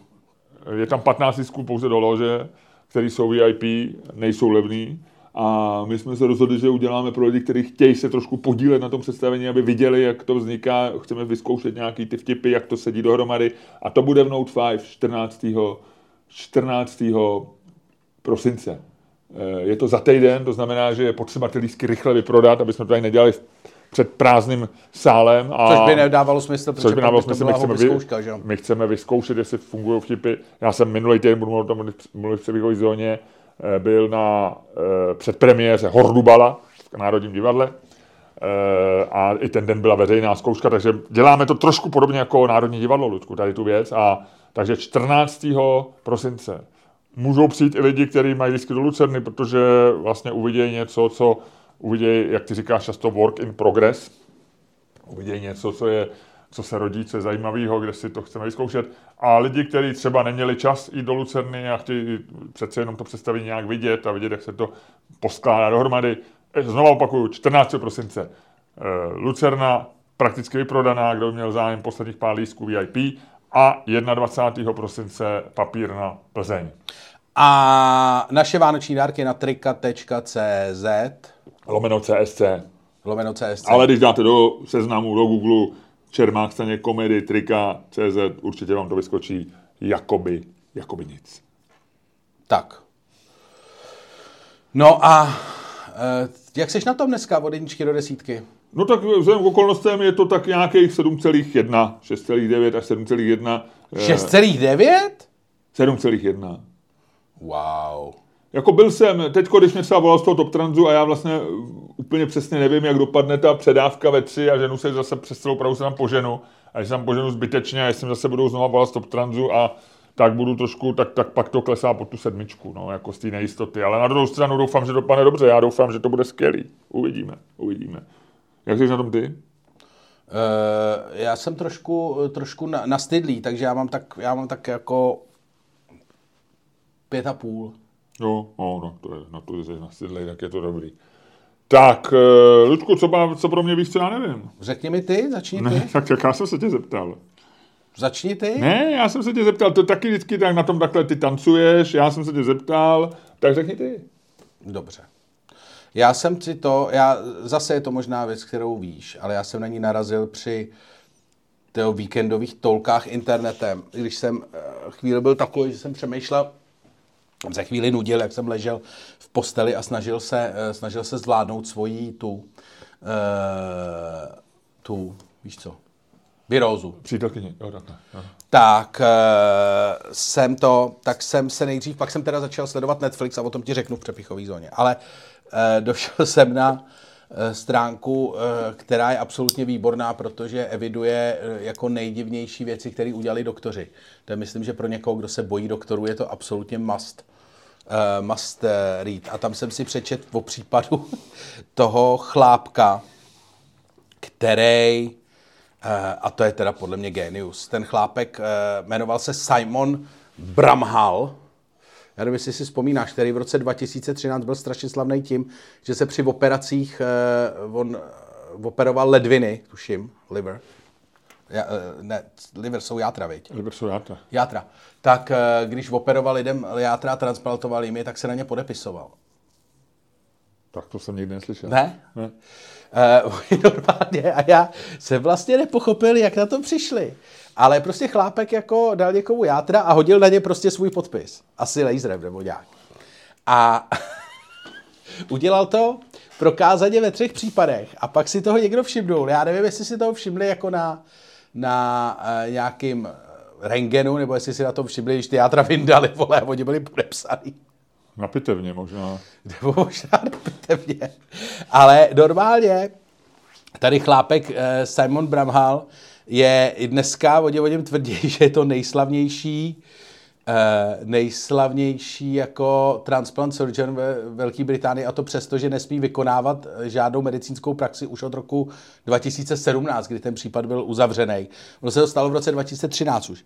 Je tam 15 lístků pouze do lože, který jsou VIP, nejsou levný. A my jsme se rozhodli, že uděláme pro lidi, kteří chtějí se trošku podílet na tom představení, aby viděli, jak to vzniká. Chceme vyzkoušet nějaký ty vtipy, jak to sedí dohromady. A to bude v Note 5 14. 14. prosince. Eh, je to za týden, to znamená, že je potřeba ty lístky rychle vyprodat, aby jsme to tady nedělali před prázdným sálem. A což by nedávalo smysl, protože by nedávalo smysl, my chceme, vyzkouška, že? my chceme vyzkoušet, jestli fungují vtipy. Já jsem minulý týden, budu mluvit o tom mluvit v přeběhové zóně, eh, byl na eh, předpremiéře Hordubala v Národním divadle a i ten den byla veřejná zkouška, takže děláme to trošku podobně jako Národní divadlo, Ludku, tady tu věc a takže 14. prosince můžou přijít i lidi, kteří mají lístky do Lucerny, protože vlastně uvidějí něco, co uvidějí, jak ty říkáš často, work in progress. Uvidějí něco, co je co se rodí, co je zajímavého, kde si to chceme vyzkoušet. A lidi, kteří třeba neměli čas jít do Lucerny a chtějí přece jenom to představit nějak vidět a vidět, jak se to poskládá dohromady. Eh, znovu opakuju, 14. prosince eh, Lucerna, prakticky vyprodaná, kdo měl zájem posledních pár lístků VIP a 21. prosince papír na Plzeň. A naše vánoční dárky na trika.cz Lomeno CSC. Lomeno CSC. Ale když dáte do seznamu, do Google Čermák staně komedy, trika, CZ, určitě vám to vyskočí jakoby, jakoby nic. Tak. No a e, jak jsi na tom dneska od jedničky do desítky? No tak vzhledem k okolnostem je to tak nějakých 7,1, 6,9 až 7,1. 6,9? 7,1. Wow. Jako byl jsem, teď, když mě třeba volal z toho Top Transu a já vlastně úplně přesně nevím, jak dopadne ta předávka ve tři a ženu se zase přes celou prahu se tam poženu. A když se tam poženu zbytečně a jestli zase budou znova volat z Top Transu a tak budu trošku, tak, tak pak to klesá po tu sedmičku, no, jako z té nejistoty. Ale na druhou stranu doufám, že dopadne dobře. Já doufám, že to bude skvělý. Uvidíme, uvidíme. Jak jsi na tom ty? Uh, já jsem trošku, trošku na, nastydlý, takže já mám tak, já mám tak jako pět a půl. Jo, no, no, to je, na to, že jsi nastydlý, tak je to dobrý. Tak, uh, Ludku, co, má, co pro mě víš, co já nevím? Řekni mi ty, začni ty. Ne, tak, tak já jsem se tě zeptal. Začni ty. Ne, já jsem se tě zeptal, to taky vždycky tak na tom takhle ty tancuješ, já jsem se tě zeptal, tak řekni ty. Dobře. Já jsem si to, já, zase je to možná věc, kterou víš, ale já jsem na ní narazil při těch víkendových tolkách internetem, když jsem eh, chvíli byl takový, že jsem přemýšlel, se chvíli nudil, jak jsem ležel v posteli a snažil se, eh, snažil se zvládnout svoji tu, uh, tu, víš co, virózu. Přítelkyni, jo, takhle. Tak uh, jsem to, tak jsem se nejdřív, pak jsem teda začal sledovat Netflix a o tom ti řeknu v přepichové zóně. Ale uh, došel jsem na uh, stránku, uh, která je absolutně výborná, protože eviduje jako nejdivnější věci, které udělali doktoři. To je myslím, že pro někoho, kdo se bojí doktorů, je to absolutně must. Must read. A tam jsem si přečet o případu toho chlápka, který Eh, a to je teda podle mě genius. Ten chlápek eh, jmenoval se Simon Bramhal. Já nevím, jestli si vzpomínáš, který v roce 2013 byl strašně slavný tím, že se při operacích eh, on operoval ledviny, tuším, liver. Ja, ne, liver jsou játra, viď? Liver jsou játra. Játra. Tak když operoval lidem játra a transplantoval jim je, tak se na ně podepisoval. Tak to jsem nikdy neslyšel. Ne? ne. Uh, normálně a já jsem vlastně nepochopil, jak na to přišli. Ale prostě chlápek jako dal někomu játra a hodil na ně prostě svůj podpis. Asi laserem nebo nějak. A udělal to prokázaně ve třech případech. A pak si toho někdo všimnul. Já nevím, jestli si toho všimli jako na, na uh, nějakým rengenu, nebo jestli si na tom všimli, když ty játra vyndali, vole, oni byli podepsaný. Na pitevně možná. Nebo možná na pitevně. Ale normálně tady chlápek eh, Simon Bramhal je i dneska, o něm tvrdí, že je to nejslavnější Uh, nejslavnější jako transplant surgeon ve Velké Británii a to přesto, že nesmí vykonávat žádnou medicínskou praxi už od roku 2017, kdy ten případ byl uzavřený. Ono se to stalo v roce 2013 už.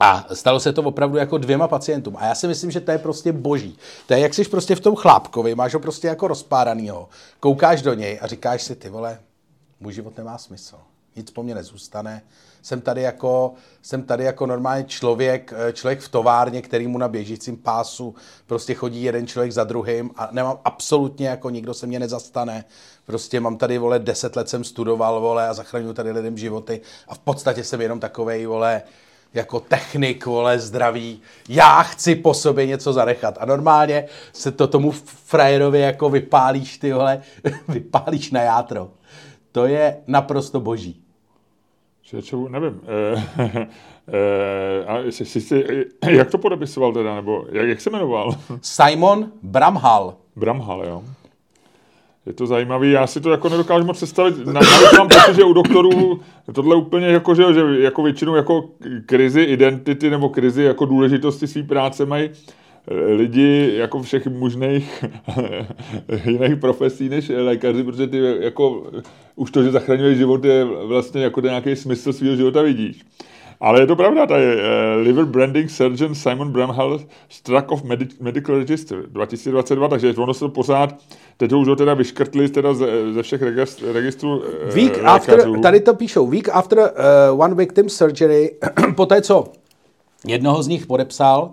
A stalo se to opravdu jako dvěma pacientům. A já si myslím, že to je prostě boží. To je, jak jsi prostě v tom chlápkovi, máš ho prostě jako rozpáranýho, koukáš do něj a říkáš si, ty vole, můj život nemá smysl. Nic po mně nezůstane. Jsem tady jako, jsem tady jako normální člověk, eh, člověk v továrně, který mu na běžícím pásu prostě chodí jeden člověk za druhým a nemám absolutně jako nikdo se mě nezastane. Prostě mám tady, vole, deset let jsem studoval, vole, a zachraňuji tady lidem životy a v podstatě jsem jenom takovej, vole, jako technik, vole, zdraví, já chci po sobě něco zanechat. A normálně se to tomu frajerovi jako vypálíš, ty vole, vypálíš na játro. To je naprosto boží. Čo, nevím. E, e, a jsi, jsi, jak to podepisoval teda, nebo jak, jak se jmenoval? Simon Bramhal. Bramhal, jo. Je to zajímavý, já si to jako nedokážu moc představit. Navíc mám pocit, že u doktorů tohle úplně jako, že, že jako většinou jako krizi identity nebo krizi jako důležitosti své práce mají lidi jako všech možných jiných profesí než lékaři, protože ty jako už to, že zachraňuje život, je vlastně jako nějaký smysl svého života vidíš. Ale je to pravda, tady uh, liver branding surgeon Simon Bramhall struck of Medi- medical register 2022, takže ono se to pořád, teď už ho teda vyškrtli teda ze, ze všech registrů uh, Week after, tady to píšou, week after uh, one victim surgery, poté co jednoho z nich podepsal,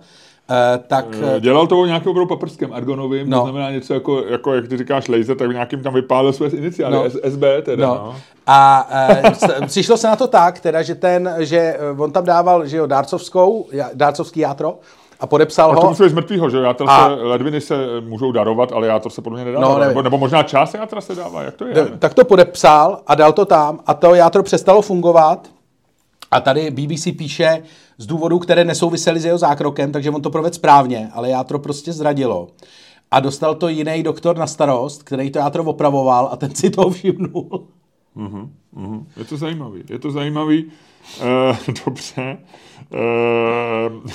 tak... Dělal to o nějakým opravdu paprskem argonovým, no. to znamená něco jako, jako, jak ty říkáš, laser, tak nějakým tam vypálil své iniciály, no. SB teda. No. No. A uh, přišlo se na to tak, teda, že ten, že on tam dával, že jo, dárcovskou, dárcovský játro, a podepsal a ho. to musí být z mrtvýho, že játra a... se, ledviny se můžou darovat, ale játro se podle mě nedává. No, nebo, nebo, možná část játra se dává, jak to je? Ne, tak to podepsal a dal to tam a to játro přestalo fungovat. A tady BBC píše z důvodů, které nesouvisely s jeho zákrokem, takže on to provedl správně, ale játro prostě zradilo. A dostal to jiný doktor na starost, který to játro opravoval a ten si to všimnul. Uh-huh, uh-huh. Je to zajímavý, je to zajímavý. Uh, dobře. Uh,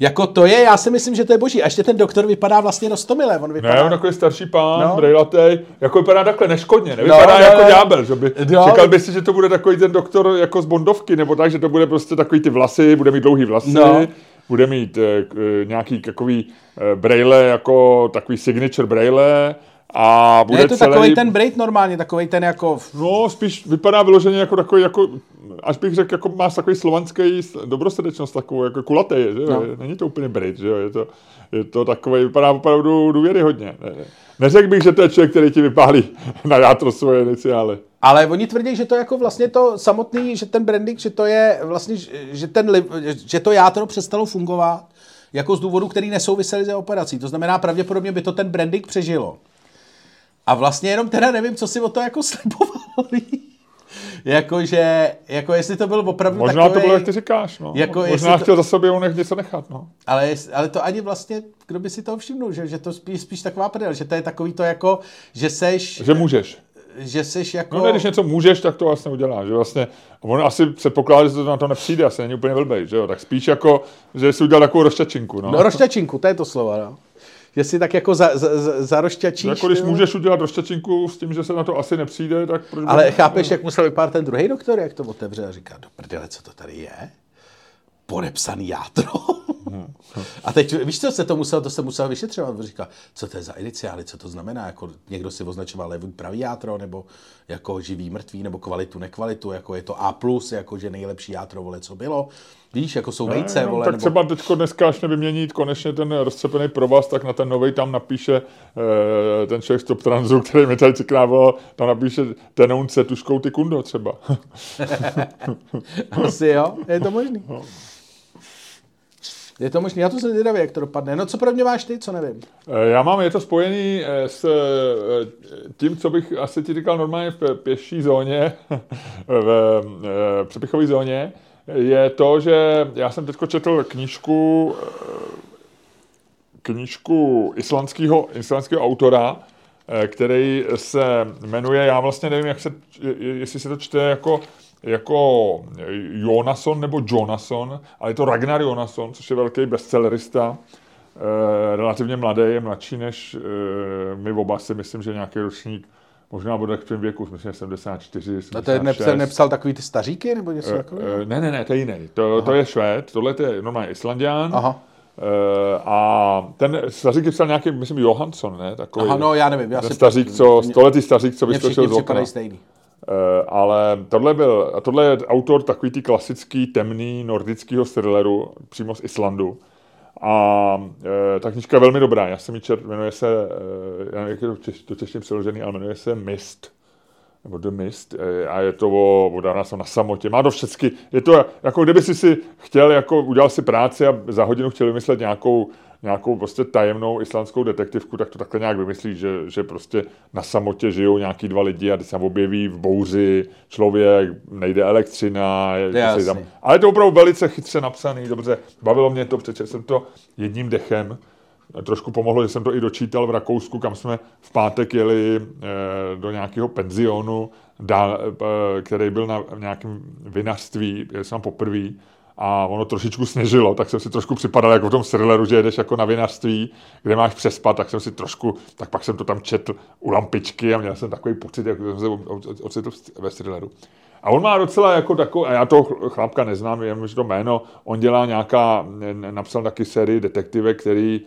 jako to je, já si myslím, že to je boží. A ještě ten doktor vypadá vlastně rostomile. On vypadá... Ne, on takový starší pán, no. brejlatej, jako vypadá takhle neškodně, nevypadá no, jako no, ďábel, že by, no. čekal by si, že to bude takový ten doktor jako z Bondovky, nebo tak, že to bude prostě takový ty vlasy, bude mít dlouhý vlasy, no. bude mít e, nějaký takový e, braille, jako takový signature braille, a bude ne, je to celý... takový ten braid normálně, takový ten jako... No, spíš vypadá vyloženě jako takový, jako, až bych řekl, jako má takový slovanský dobrosrdečnost, takovou jako kulatý, že jo? No. Není to úplně braid, že jo? Je to, je to takový, vypadá opravdu důvěryhodně. Ne, ne. Neřekl bych, že to je člověk, který ti vypálí na játro svoje iniciály. Ale oni tvrdí, že to jako vlastně to samotný, že ten branding, že to je vlastně, že, ten, že to játro přestalo fungovat jako z důvodu, který nesouvisely s operací. To znamená, pravděpodobně by to ten branding přežilo. A vlastně jenom teda nevím, co si o to jako slibovali. Jakože, jako jestli to byl opravdu Možná takovej, to bylo, jak ty říkáš, no. Jako Možná chtěl to, za sobě on něco nechat, no. Ale, ale to ani vlastně, kdo by si to všimnul, že, že to spíš, spíš taková prdel, že to je takový to jako, že seš... Že můžeš. Že seš jako... No ne, když něco můžeš, tak to vlastně uděláš, že vlastně, on asi předpokládá, že to na to nepřijde, asi není úplně blbej, že jo, tak spíš jako, že jsi udělal takovou rošťačinku, no. No rošťačinku, to je to slovo, no že si tak jako za, za, za, zarošťačíš. Jako když můžeš udělat rošťačinku s tím, že se na to asi nepřijde, tak proč Ale by... chápeš, jak musel vypadat ten druhý doktor, jak to otevře a říká, do prdele, co to tady je? Podepsaný játro. A teď, víš, co se to musel, to se musel vyšetřovat. Říká, co to je za iniciály, co to znamená, jako někdo si označoval levý pravý játro, nebo jako živý mrtvý, nebo kvalitu, nekvalitu, jako je to A+, jako že nejlepší játro, vole, co bylo. Víš, jako jsou vejce, no, vole. Tak nebo... třeba teďko dneska, až nevyměnit konečně ten rozcepený provaz, tak na ten nový tam napíše eh, ten člověk z Top Transu, který mi tady cikrával, tam napíše tenounce tuškou ty kundo třeba. Asi jo, je to možný. No. Je to možné, já to se zvědavě, jak to dopadne. No co pro mě máš ty, co nevím? Eh, já mám, je to spojený eh, s tím, co bych asi ti říkal normálně v pěší zóně, v přepichové zóně, je to, že já jsem teď četl knížku, knížku islandského, islandského autora, který se jmenuje, já vlastně nevím, jak se, jestli se to čte jako jako Jonason nebo Jonason, ale je to Ragnar Jonason, což je velký bestsellerista, eh, relativně mladý, je mladší než eh, my oba si myslím, že nějaký ročník Možná bude v tvém věku, myslím, 74, 76. A to je nepsal, nepsal takový ty staříky, nebo něco uh, takového? Uh, ne, ne, ne, to je jiný. To, to je Švéd, tohle je normálně Islandián. Aha. Uh, a ten stařík psal nějaký, myslím, Johansson, ne? Takový, Aha, no, já nevím. Já ten stařík, co, stoletý stařík, co vyskočil z okna. stejný. Eh, ale tohle, byl, a tohle je autor takový ty klasický temný nordického thrilleru přímo z Islandu. A e, ta knižka je velmi dobrá. Já jsem ji čet, jmenuje se, e, já nevím, jak je to, češ, přeložený, ale jmenuje se Mist nebo The Mist, a je to o, o na samotě, má to všechny, je to jako kdyby si si chtěl, jako udělal si práci a za hodinu chtěl vymyslet nějakou nějakou prostě tajemnou islandskou detektivku, tak to takhle nějak vymyslí, že, že prostě na samotě žijou nějaký dva lidi a když se objeví v bouři člověk, nejde elektřina. Je, je tam. Ale je to opravdu velice chytře napsaný, dobře, bavilo mě to, přečetl jsem to jedním dechem, trošku pomohlo, že jsem to i dočítal v Rakousku, kam jsme v pátek jeli e, do nějakého penzionu, dál, e, který byl na nějakém vinařství, jsem poprvé a ono trošičku sněžilo, tak jsem si trošku připadal jako v tom thrilleru, že jedeš jako na vinařství, kde máš přespat, tak jsem si trošku, tak pak jsem to tam četl u lampičky a měl jsem takový pocit, jako jsem se ocitl ve thrilleru. A on má docela jako takový, a já toho chlapka neznám, jenom to jméno, on dělá nějaká, napsal taky sérii detektivek, který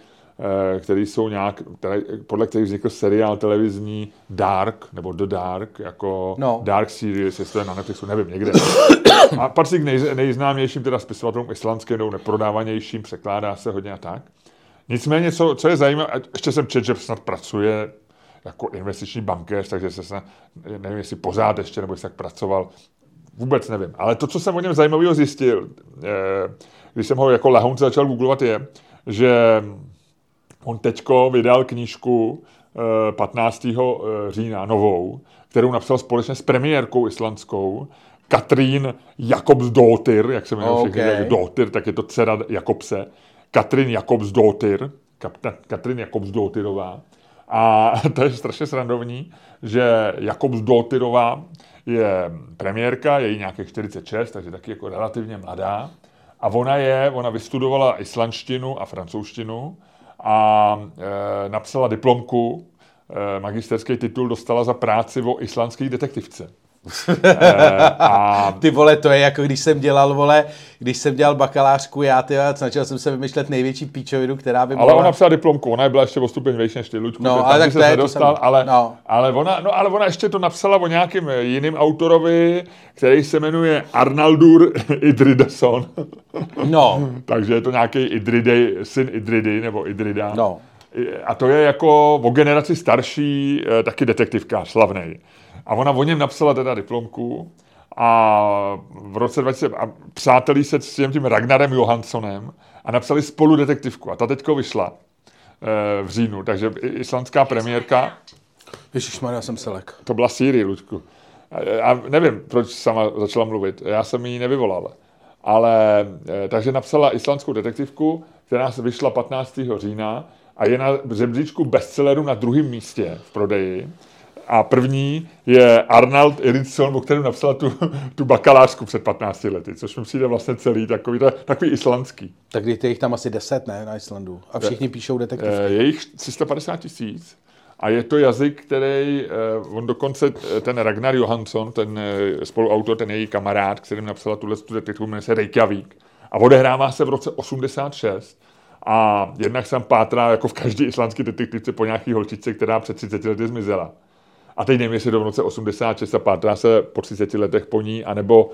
který jsou nějak, které, podle kterých vznikl seriál televizní Dark, nebo The Dark, jako no. Dark Series, jestli to je na Netflixu, nevím, někde. A patří k nej, nejznámějším teda spisovatelům islandským, nebo neprodávanějším, překládá se hodně a tak. Nicméně, co, co je zajímavé, ještě jsem čet, že snad pracuje jako investiční bankéř, takže se snad, nevím, jestli pořád ještě, nebo jestli tak pracoval, vůbec nevím. Ale to, co jsem o něm zajímavého zjistil, eh, když jsem ho jako lehounce začal googlovat, je, že On teďko vydal knížku 15. Eh, eh, října, novou, kterou napsal společně s premiérkou islandskou, Katrín Jakobsdóttir, jak se jmenuje okay. všechny Dóttir, tak je to dcera Jakobse, Katrín Jakobsdóttir, Katrín Jakobsdóttirová. A to je strašně srandovní, že Jakobsdóttirová je premiérka, je jí nějakých 46, takže taky jako relativně mladá. A ona je, ona vystudovala islandštinu a francouzštinu a e, napsala diplomku, e, magisterský titul dostala za práci o islandských detektivce. Eh, a... Ty vole, to je jako když jsem dělal, vole, když jsem dělal bakalářku, já ty, snažil jsem se vymýšlet největší píčovinu, která by mohla... Ale ona psala diplomku, ona byla ještě o stupeň vejš než ty, Luďku, no, ale tak se nedostal, jsem... ale, no. ale, ona, no, ale ona ještě to napsala o nějakým jiným autorovi, který se jmenuje Arnaldur Idridason. No. Takže je to nějaký Idridej, syn Idridy, nebo Idrida. No. A to je jako o generaci starší, eh, taky detektivka, slavnej. A ona o něm napsala teda diplomku a v roce 2000 a přátelí se s tím, tím Ragnarem Johanssonem a napsali spolu detektivku. A ta teďko vyšla e, v říjnu, takže islandská premiérka. Ježišmarja, jsem selek. To byla Siri, Luďku. A, a nevím, proč sama začala mluvit. Já jsem ji nevyvolal. Ale, e, takže napsala islandskou detektivku, která se vyšla 15. října a je na žebříčku bestselleru na druhém místě v prodeji. A první je Arnold Ericsson, o kterém napsala tu, tu bakalářku před 15 lety, což mi přijde vlastně celý takový, takový islandský. Tak je jich tam asi 10, ne, na Islandu. A všichni píšou detektivky. Eh, je jich 350 tisíc. A je to jazyk, který, eh, on dokonce, eh, ten Ragnar Johansson, ten spoluautor, ten její kamarád, kterým napsala tuhle tu detektivu, jmenuje se Reykjavík. A odehrává se v roce 86. A jednak jsem pátrá, jako v každé islandské detektivce, po nějaký holčičce, která před 30 lety zmizela. A teď nevím, jestli do roce 86 a pátrá se po 30 letech po ní, anebo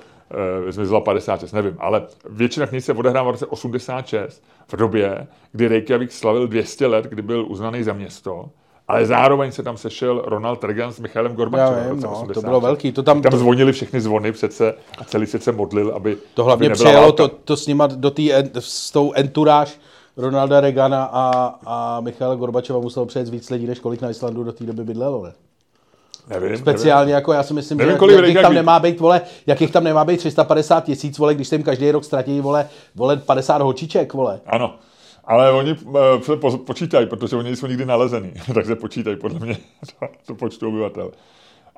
e, zmizela 56, nevím. Ale většina knih se odehrává v roce 86, v době, kdy Reykjavík slavil 200 let, kdy byl uznaný za město. Ale zároveň se tam sešel Ronald Reagan s Michailem Gorbačovem. No, to bylo velký. To tam, tam to... zvonili všechny zvony přece a celý svět se modlil, aby To hlavně přijelo to, to snímat do tý, s tou enturáž Ronalda Regana a, a Michaela Gorbačova muselo přejet víc lidí, než kolik na Islandu do té doby bydlelo. Ne? Nevím, Speciálně nevím. jako já si myslím, nevím, že kolik jakých tam nemá být, vole, jakých tam nemá být 350 tisíc, vole, když se jim každý rok ztratí, vole, vole 50 holčiček, vole. Ano. Ale oni uh, počítají, protože oni jsou nikdy nalezený, takže počítají podle mě to, to počtu obyvatel.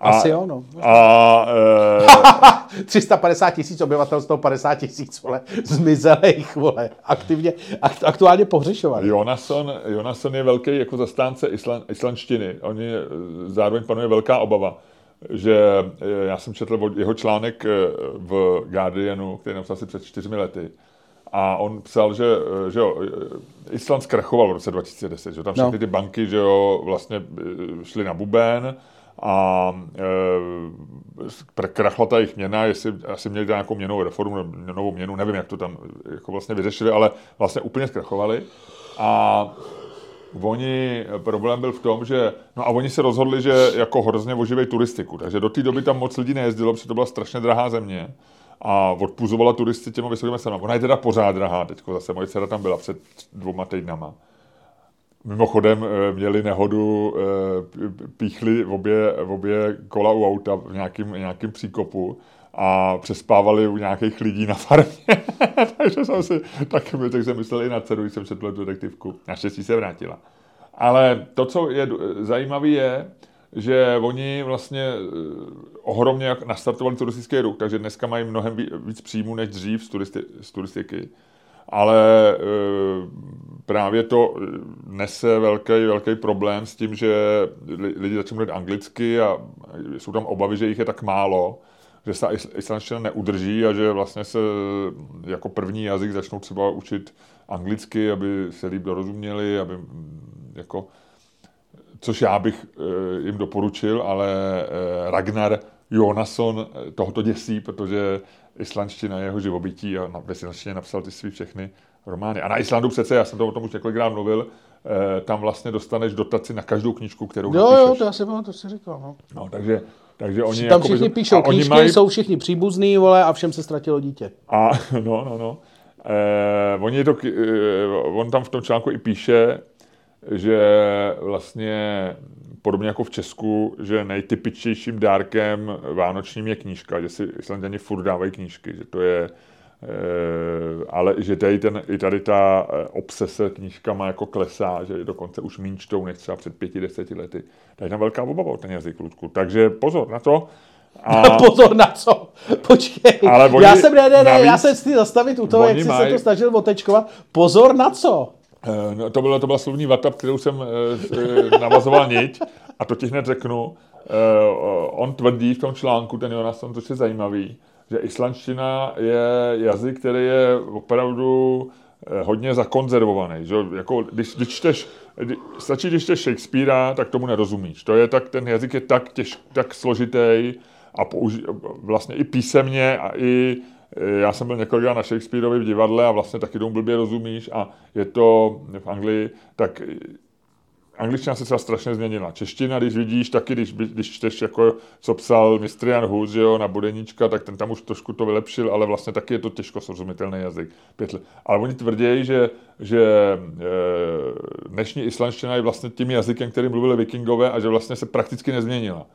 A, Asi jo, no. A, e... 350 tisíc obyvatel, 150 tisíc, vole, zmizelých, vole, aktivně, akt, aktuálně pohřešovaný. Jonasson, Jonasson je velký jako zastánce islan, islandštiny. Oni eh, zároveň panuje velká obava, že eh, já jsem četl jeho článek eh, v Guardianu, který napsal asi před čtyřmi lety, a on psal, že, že jo, Island zkrachoval v roce 2010, že tam všechny no. ty banky, že jo, vlastně šly na buben, a e, krachla ta jejich měna, jestli asi měli nějakou měnovou reformu, novou měnu, nevím, jak to tam jako vlastně vyřešili, ale vlastně úplně zkrachovali. A oni, problém byl v tom, že, no a oni se rozhodli, že jako hrozně oživej turistiku, takže do té doby tam moc lidí nejezdilo, protože to byla strašně drahá země a odpuzovala turisty těma vysokými cenami. Ona je teda pořád drahá, teďko zase moje dcera tam byla před dvoma týdnama. Mimochodem eh, měli nehodu, eh, píchli v obě, v obě kola u auta v nějakým, nějakým příkopu a přespávali u nějakých lidí na farmě. Takže jsem si tak, tak jsem myslel i na dceru, když jsem četl detektivku. Naštěstí se vrátila. Ale to, co je zajímavé, je, že oni vlastně ohromně nastartovali turistický ruch, takže dneska mají mnohem víc příjmů než dřív z, turisti, z turistiky ale e, právě to nese velký, velký problém s tím, že lidi začnou mluvit anglicky a jsou tam obavy, že jich je tak málo, že se islandština neudrží a že vlastně se jako první jazyk začnou třeba učit anglicky, aby se líp dorozuměli, aby jako což já bych jim doporučil, ale Ragnar Jonasson tohoto děsí, protože islandština je jeho živobytí a ve islandštině napsal ty svý všechny romány. A na Islandu přece, já jsem to o tom už několikrát mluvil, eh, tam vlastně dostaneš dotaci na každou knižku, kterou Jo, napíšeš. jo, to já jsem to si říkal. No. no takže, takže oni... Tam všichni jakoby, píšou knížky, mají... jsou všichni příbuzní, vole, a všem se ztratilo dítě. A, no, no, no. Eh, oni to, eh, on tam v tom článku i píše, že vlastně podobně jako v Česku, že nejtypičtějším dárkem vánočním je knížka, že si Islanděni furt dávají knížky, že to je Eh, ale že tady, ten, i tady ta eh, obsese knížkama jako klesá, že dokonce už méně čtou než třeba před pěti, deseti lety. Tady tam velká obava o ten jazyk, Ludku. Takže pozor na to. A... pozor na co? Počkej. Ale oni, já jsem, ne, ne, ne, navíc, já jsem si zastavit u toho, jak jsi maj... se to snažil otečkovat. Pozor na co? Eh, to, byla, to byla slovní vata, kterou jsem navazoval niť a to ti hned řeknu. On tvrdí v tom článku, ten Jonas, to je zajímavý, že islandština je jazyk, který je opravdu eh, hodně zakonzervovaný. Že? Jako, když, když čteš, kdy, stačí, když čteš Shakespearea, tak tomu nerozumíš. To je tak, ten jazyk je tak, těž, tak složitý a použi, vlastně i písemně a i eh, já jsem byl několikrát na Shakespeareovi v divadle a vlastně taky tomu blbě rozumíš a je to v Anglii, tak angličtina se třeba strašně změnila. Čeština, když vidíš, taky když, když čteš, jako, co psal mistr Jan Hus, jo, na Budeníčka, tak ten tam už trošku to vylepšil, ale vlastně taky je to těžko srozumitelný jazyk. Pět let. Ale oni tvrdí, že, že e, dnešní islandština je vlastně tím jazykem, kterým mluvili vikingové a že vlastně se prakticky nezměnila.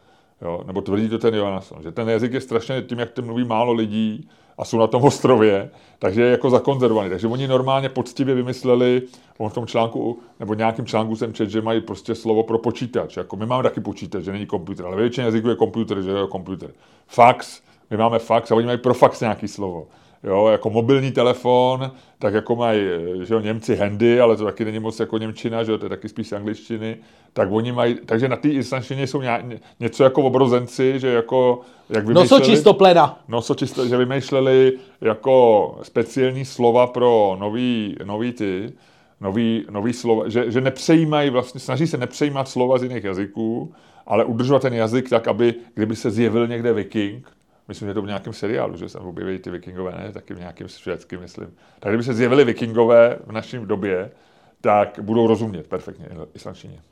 Jo? Nebo tvrdí to ten Johansson, že ten jazyk je strašně tím, jak to mluví málo lidí, a jsou na tom ostrově, takže je jako zakonzervovaný. Takže oni normálně poctivě vymysleli, on v tom článku, nebo nějakým článku jsem četl, že mají prostě slovo pro počítač. Jako my máme taky počítač, že není počítač, ale většině jazyků je počítač, že je počítač. Fax, my máme fax a oni mají pro fax nějaký slovo jo, jako mobilní telefon, tak jako mají že jo, Němci handy, ale to taky není moc jako Němčina, že jo, to je taky spíš angličtiny, tak oni mají, takže na té islandštině jsou ně, něco jako obrozenci, že jako, jak vymýšleli... Nosočistoplena. Nosočisto, že vymýšleli jako speciální slova pro nový, nový ty, nový, nový slova, že, že nepřejímají vlastně, snaží se nepřejímat slova z jiných jazyků, ale udržovat ten jazyk tak, aby kdyby se zjevil někde viking, myslím, že to v nějakém seriálu, že se tam objeví ty vikingové, ne, taky v nějakém švédském, myslím. Tak kdyby se zjevili vikingové v naší době, tak budou rozumět perfektně islandštině.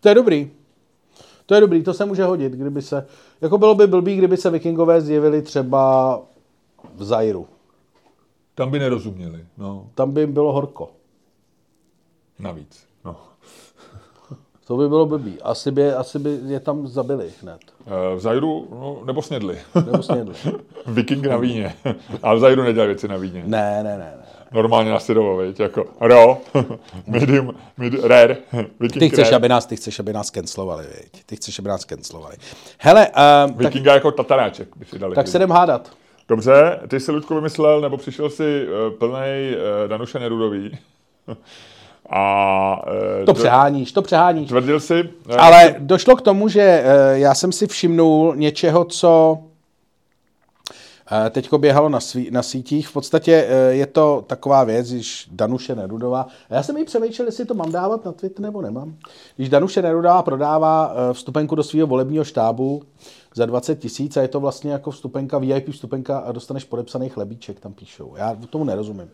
To je dobrý. To je dobrý, to se může hodit, kdyby se, jako bylo by blbý, kdyby se vikingové zjevili třeba v Zairu. Tam by nerozuměli, no. Tam by jim bylo horko. Navíc. To by bylo blbý. Asi by, asi by je tam zabili hned. Eh, v Zajru, no, nebo snědli. Nebo snědli. Viking na víně. A v Zajru nedělají věci na víně. Ne, ne, ne. ne. Normálně na syrovo, veď, jako raw, medium, medium rare, Viking Ty chceš, rare. aby nás, ty chceš, aby nás cancelovali, veď. Ty chceš, aby nás cancelovali. Hele, um, Vikinga tak, jako tataráček by si dali. Tak se jdem hádat. Dobře, ty jsi, Ludku, vymyslel, nebo přišel si uh, plnej uh, Danuše Nerudový. A, e, to přeháníš, to přeháníš. Tvrdil jsi? E, Ale došlo k tomu, že e, já jsem si všimnul něčeho, co e, teďko běhalo na, sví, na sítích. V podstatě e, je to taková věc, když Danuše Nerudová, a já jsem jí přemýšlel, jestli to mám dávat na Twitter nebo nemám. Když Danuše Nerudová prodává e, vstupenku do svého volebního štábu za 20 tisíc a je to vlastně jako vstupenka, VIP vstupenka a dostaneš podepsaný chlebíček, tam píšou. Já tomu nerozumím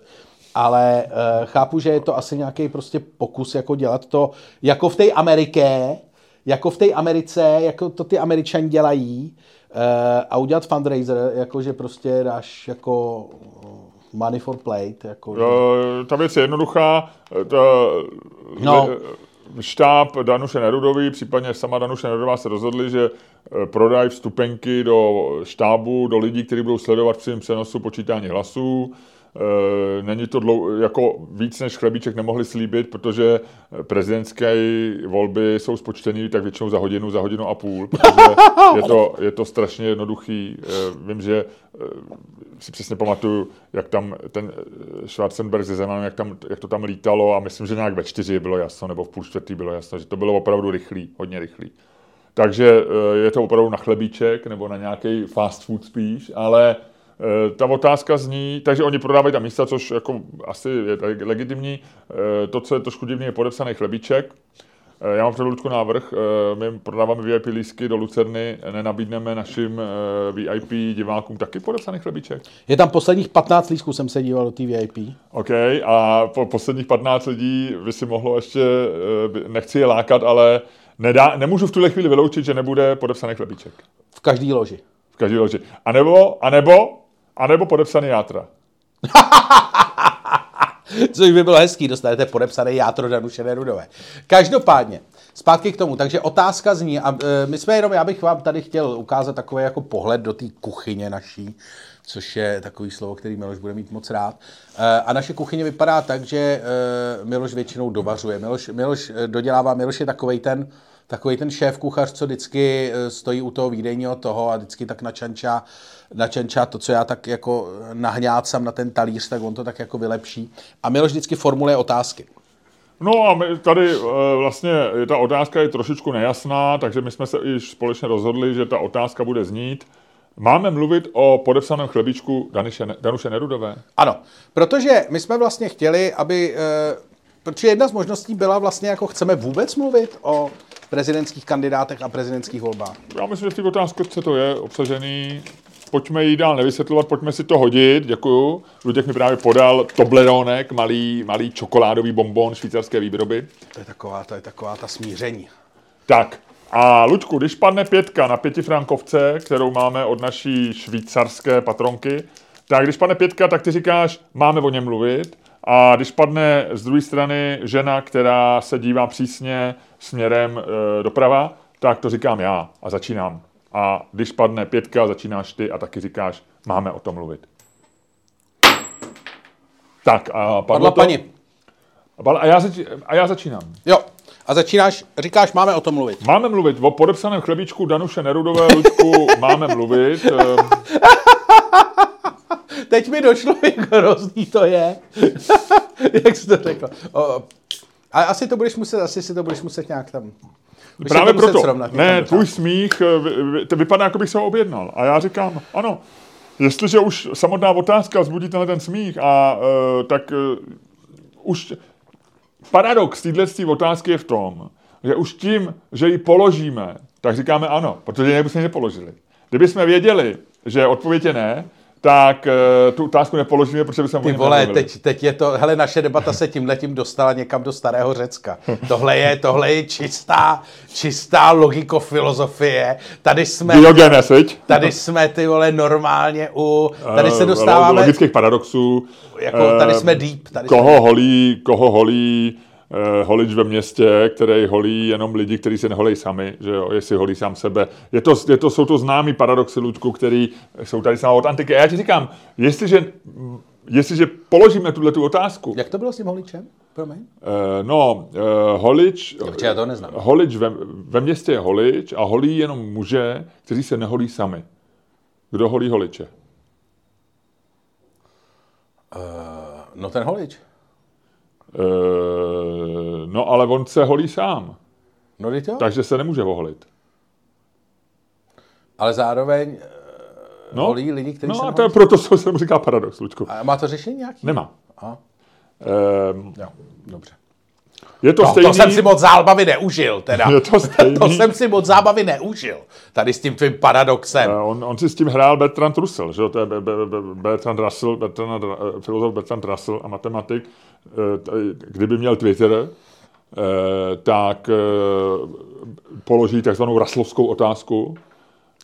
ale uh, chápu, že je to asi nějaký prostě pokus jako dělat to jako v té Americe, jako v té Americe, jako to ty Američani dělají uh, a udělat fundraiser, jako že prostě dáš jako eh, money for plate. Jako, že... Ta věc je jednoduchá. Ta, no. Štáb Danuše Nerudový, případně sama Danuše Nerudová se rozhodli, že prodají vstupenky do štábu, do lidí, kteří budou sledovat při přenosu počítání hlasů není to dlou, jako víc než chlebíček nemohli slíbit, protože prezidentské volby jsou spočtený tak většinou za hodinu, za hodinu a půl, protože je to, je to strašně jednoduchý. E, vím, že e, si přesně pamatuju, jak tam ten Schwarzenberg ze Zemanem, jak, tam, jak to tam lítalo a myslím, že nějak ve čtyři bylo jasno, nebo v půl čtvrtý bylo jasno, že to bylo opravdu rychlý, hodně rychlý. Takže je to opravdu na chlebíček nebo na nějaký fast food spíš, ale Eh, ta otázka zní, takže oni prodávají tam místa, což jako asi je legitimní. Eh, to, co je trošku divný, je podepsaný chlebíček. Eh, já mám před Ludku návrh, my prodáváme VIP lísky do Lucerny, nenabídneme našim VIP divákům taky podepsaný chlebíček? Je tam posledních 15 lístků, jsem se díval do té VIP. OK, a po posledních 15 lidí by si mohlo ještě, nechci je lákat, ale nedá, nemůžu v tuhle chvíli vyloučit, že nebude podepsaný chlebíček. V každý loži. V každý loži. A nebo, a nebo a nebo podepsaný játra. Což by bylo hezký, dostanete podepsaný játro Danuše Nerudové. Každopádně, zpátky k tomu. Takže otázka zní, a e, my jsme jenom, já bych vám tady chtěl ukázat takový jako pohled do té kuchyně naší, což je takový slovo, který Miloš bude mít moc rád. E, a naše kuchyně vypadá tak, že e, Miloš většinou dovařuje. Miloš, Miloš dodělává, Miloš je takový ten, takový ten šéf kuchař, co vždycky stojí u toho výdejního toho a vždycky tak načančá načenčá to, co já tak jako nahňácám na ten talíř, tak on to tak jako vylepší. A Miloš vždycky formuluje otázky. No a my tady eh, vlastně ta otázka je trošičku nejasná, takže my jsme se již společně rozhodli, že ta otázka bude znít. Máme mluvit o podepsaném chlebičku Danuše, Danuše Nerudové? Ano, protože my jsme vlastně chtěli, aby... Protože jedna z možností byla vlastně, jako chceme vůbec mluvit o prezidentských kandidátech a prezidentských volbách. Já myslím, že v té otázce to je obsažený pojďme ji dál nevysvětlovat, pojďme si to hodit, děkuju. Luděk mi právě podal Tobleronek, malý, malý čokoládový bonbon švýcarské výroby. To je taková, to je taková ta smíření. Tak, a Luďku, když padne pětka na pětifrankovce, kterou máme od naší švýcarské patronky, tak když padne pětka, tak ty říkáš, máme o něm mluvit. A když padne z druhé strany žena, která se dívá přísně směrem e, doprava, tak to říkám já a začínám a když padne pětka, začínáš ty a taky říkáš, máme o tom mluvit. Tak a padla to... paní. A já, zač... a já začínám. Jo. A začínáš, říkáš, máme o tom mluvit. Máme mluvit. O podepsaném chlebíčku Danuše Nerudové, Luďku, máme mluvit. Ehm. Teď mi došlo, jak hrozný to je. jak jsi to řekl. O, a asi to budeš muset, asi si to budeš muset nějak tam Právě proto. Srovnat, ne, tvůj smích eh, to vypadá, jako bych se ho objednal. A já říkám, ano, jestliže už samotná otázka vzbudí tenhle ten smích, a uh, tak uh, už paradox téhle otázky je v tom, že už tím, že ji položíme, tak říkáme ano, protože jinak bychom ji nepoložili. Kdybychom věděli, že odpověď je ne, tak uh, tu otázku nepoložíme, protože bychom Ty vole, teď, teď je to, hele, naše debata se tím letím dostala někam do starého Řecka. Tohle je, tohle je čistá, čistá logiko-filozofie. Tady jsme... Diogenes, Tady jsme, ty vole, normálně u... Tady se eh, dostáváme... Logických paradoxů. Jako, tady jsme deep. Tady koho jsme holí, koho holí Eh, holič ve městě, který holí jenom lidi, kteří se neholí sami, že jo, jestli holí sám sebe. Je to, je to, jsou to známý paradoxy, Ludku, který jsou tady sám od antiky. A já ti říkám, jestliže, jestliže položíme tuhle tu otázku. Jak to bylo s tím holičem? Promiň. Uh, no, uh, holič, já to neznám. holič ve, ve městě je holič a holí jenom muže, kteří se neholí sami. Kdo holí holiče? Uh, no ten holič. Uh, no ale on se holí sám. No to? Takže se nemůže oholit. Ale zároveň no, holí lidi, kteří no, se No a to je proto, co se mu říká paradox, Lučku. A má to řešení nějaký? Nemá. Aha. Um, jo, dobře. Je to, to stejný... To jsem si moc zábavy neužil, teda. Je to, stejný... to jsem si moc zábavy neužil. Tady s tím tvým paradoxem. On, on si s tím hrál Bertrand Russell, že jo? To je Bertrand Russell, Bertrand, uh, filozof Bertrand Russell a matematik. Uh, kdyby měl Twitter, uh, tak položí takzvanou Russellovskou otázku.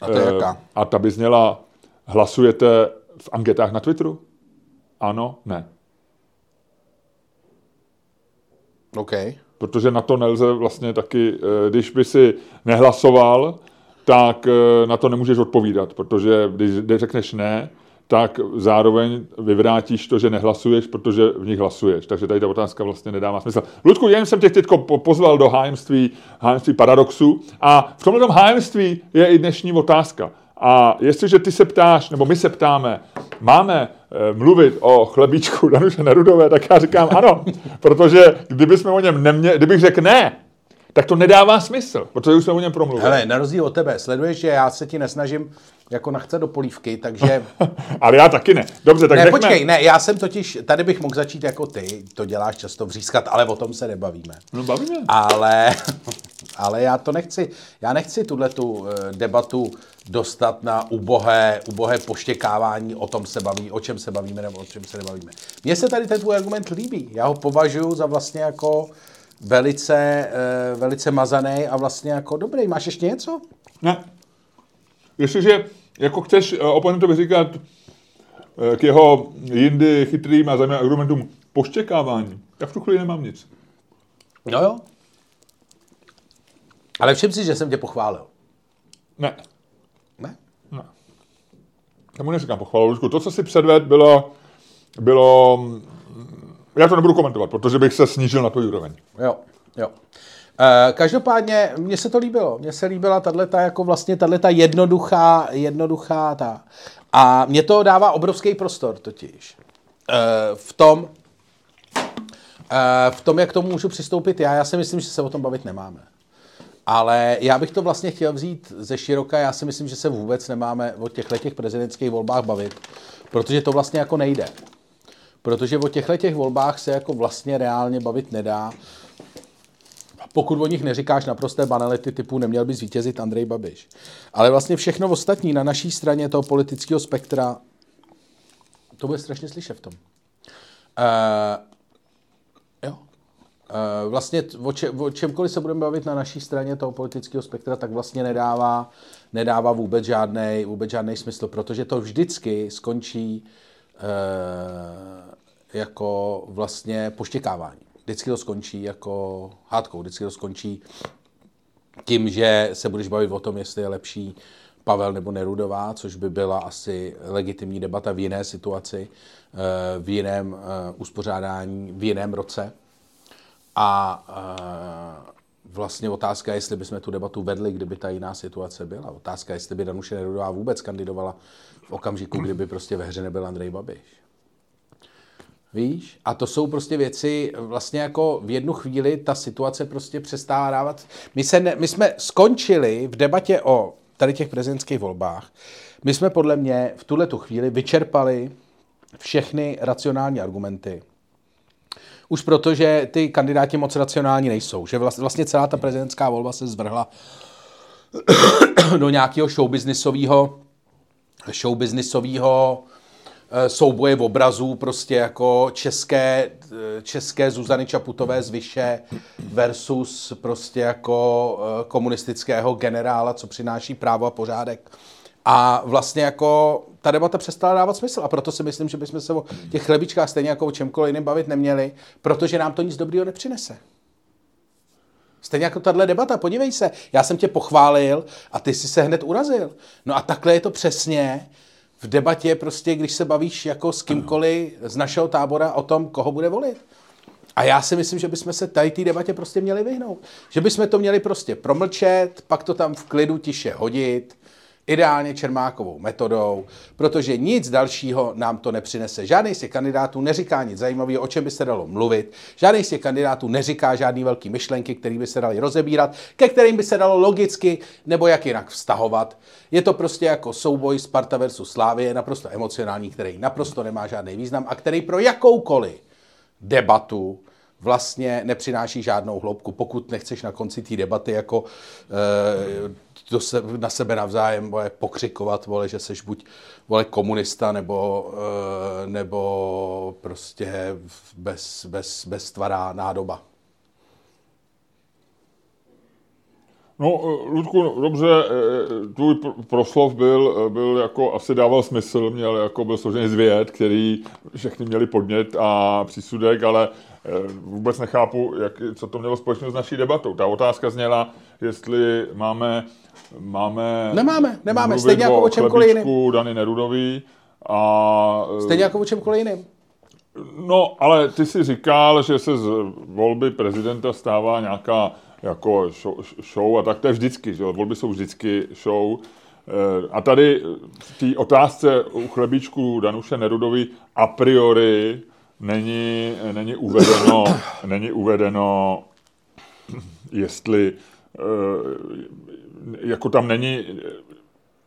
A to je jaká? A ta by zněla, hlasujete v anketách na Twitteru? Ano, ne. OK. Protože na to nelze vlastně taky, eh, když by si nehlasoval, tak eh, na to nemůžeš odpovídat, protože když řekneš ne, tak zároveň vyvrátíš to, že nehlasuješ, protože v nich hlasuješ. Takže tady ta otázka vlastně nedává smysl. Ludku, jen jsem tě teď pozval do hájemství, hájemství paradoxu a v tomhle hájemství je i dnešní otázka. A jestliže ty se ptáš, nebo my se ptáme, máme e, mluvit o chlebíčku Danuše Nerudové, tak já říkám ano, protože kdybychom o něm neměli, kdybych řekl ne, tak to nedává smysl, protože už jsme o něm promluvili. Hele, na rozdíl od tebe, sleduješ, že já se ti nesnažím jako nachce do polívky, takže... Ale já taky ne. Dobře, tak Ne, řekme... počkej, ne, já jsem totiž, tady bych mohl začít jako ty, to děláš často vřískat, ale o tom se nebavíme. No bavíme. Ale, ale já to nechci, já nechci tuhle tu eh, debatu dostat na ubohé, ubohé poštěkávání, o tom se baví, o čem se bavíme nebo o čem se nebavíme. Mně se tady ten tvůj argument líbí. Já ho považuji za vlastně jako velice, eh, velice mazaný a vlastně jako dobrý. Máš ještě něco? Ne. Jestliže jako chceš eh, oponentovi říkat k jeho jindy chytrým a zajímavým argumentům poštěkávání, tak v tu chvíli nemám nic. No jo. Ale všim si, že jsem tě pochválil. Ne. Ne? Ne. Já mu neříkám pochvalu. To, co si předved, bylo, bylo... Já to nebudu komentovat, protože bych se snížil na tu úroveň. Jo, jo. Uh, každopádně mně se to líbilo. Mně se líbila tato jako vlastně tato jednoduchá, jednoduchá ta. A mě to dává obrovský prostor totiž. Uh, v tom, uh, v tom, jak k tomu můžu přistoupit já, já si myslím, že se o tom bavit nemáme. Ale já bych to vlastně chtěl vzít ze široka. Já si myslím, že se vůbec nemáme o těchto těch prezidentských volbách bavit, protože to vlastně jako nejde. Protože o těchto těch volbách se jako vlastně reálně bavit nedá pokud o nich neříkáš naprosté banality typu neměl by zvítězit Andrej Babiš. Ale vlastně všechno ostatní na naší straně toho politického spektra, to bude strašně slyšet v tom. Uh, vlastně o, če, o čemkoliv se budeme bavit na naší straně toho politického spektra, tak vlastně nedává, nedává vůbec žádný vůbec žádný smysl, protože to vždycky skončí uh, jako vlastně poštěkávání vždycky to skončí jako hádkou, vždycky to skončí tím, že se budeš bavit o tom, jestli je lepší Pavel nebo Nerudová, což by byla asi legitimní debata v jiné situaci, eh, v jiném eh, uspořádání, v jiném roce. A eh, vlastně otázka je, jestli bychom tu debatu vedli, kdyby ta jiná situace byla. Otázka je, jestli by Danuše Nerudová vůbec kandidovala v okamžiku, kdyby prostě ve hře nebyl Andrej Babiš. Víš? A to jsou prostě věci, vlastně jako v jednu chvíli ta situace prostě přestává dávat. My, se ne, my jsme skončili v debatě o tady těch prezidentských volbách. My jsme podle mě v tuhle tu chvíli vyčerpali všechny racionální argumenty. Už protože ty kandidáti moc racionální nejsou. Že vlastně celá ta prezidentská volba se zvrhla do nějakého showbiznisového showbiznisového Eh, souboje v obrazů, prostě jako české, eh, české Zuzany Čaputové z Vyše versus prostě jako eh, komunistického generála, co přináší právo a pořádek. A vlastně jako ta debata přestala dávat smysl a proto si myslím, že bychom se o těch chlebičkách stejně jako o čemkoliv jiném bavit neměli, protože nám to nic dobrýho nepřinese. Stejně jako tahle debata, podívej se, já jsem tě pochválil a ty jsi se hned urazil. No a takhle je to přesně v debatě prostě, když se bavíš jako s kýmkoliv z našeho tábora o tom, koho bude volit. A já si myslím, že bychom se tady té debatě prostě měli vyhnout. Že bychom to měli prostě promlčet, pak to tam v klidu tiše hodit, ideálně Čermákovou metodou, protože nic dalšího nám to nepřinese. Žádný z těch kandidátů neříká nic zajímavého, o čem by se dalo mluvit. Žádný z těch kandidátů neříká žádný velký myšlenky, které by se daly rozebírat, ke kterým by se dalo logicky nebo jak jinak vztahovat. Je to prostě jako souboj Sparta versus Slávie, naprosto emocionální, který naprosto nemá žádný význam a který pro jakoukoliv debatu vlastně nepřináší žádnou hloubku, pokud nechceš na konci té debaty jako e, se, na sebe navzájem vole, pokřikovat, vole, že seš buď vole, komunista nebo, e, nebo prostě bez, bez, beztvará nádoba. No, Ludku, dobře, e, tvůj proslov byl, byl jako, asi dával smysl, měl jako byl složený z věd, který všechny měli podnět a přísudek, ale Eh, vůbec nechápu, jak, co to mělo společně s naší debatou. Ta otázka zněla, jestli máme máme nemáme, nemáme, stejně jako o čemkoliv jiném. Dany Nerudový A, Stejně jako o čemkoliv jiným. No, ale ty si říkal, že se z volby prezidenta stává nějaká jako show, show a tak to je vždycky, že volby jsou vždycky show. Eh, a tady v té otázce u chlebíčku Danuše Nerudovi a priori není, není uvedeno, není uvedeno, jestli eh, jako tam není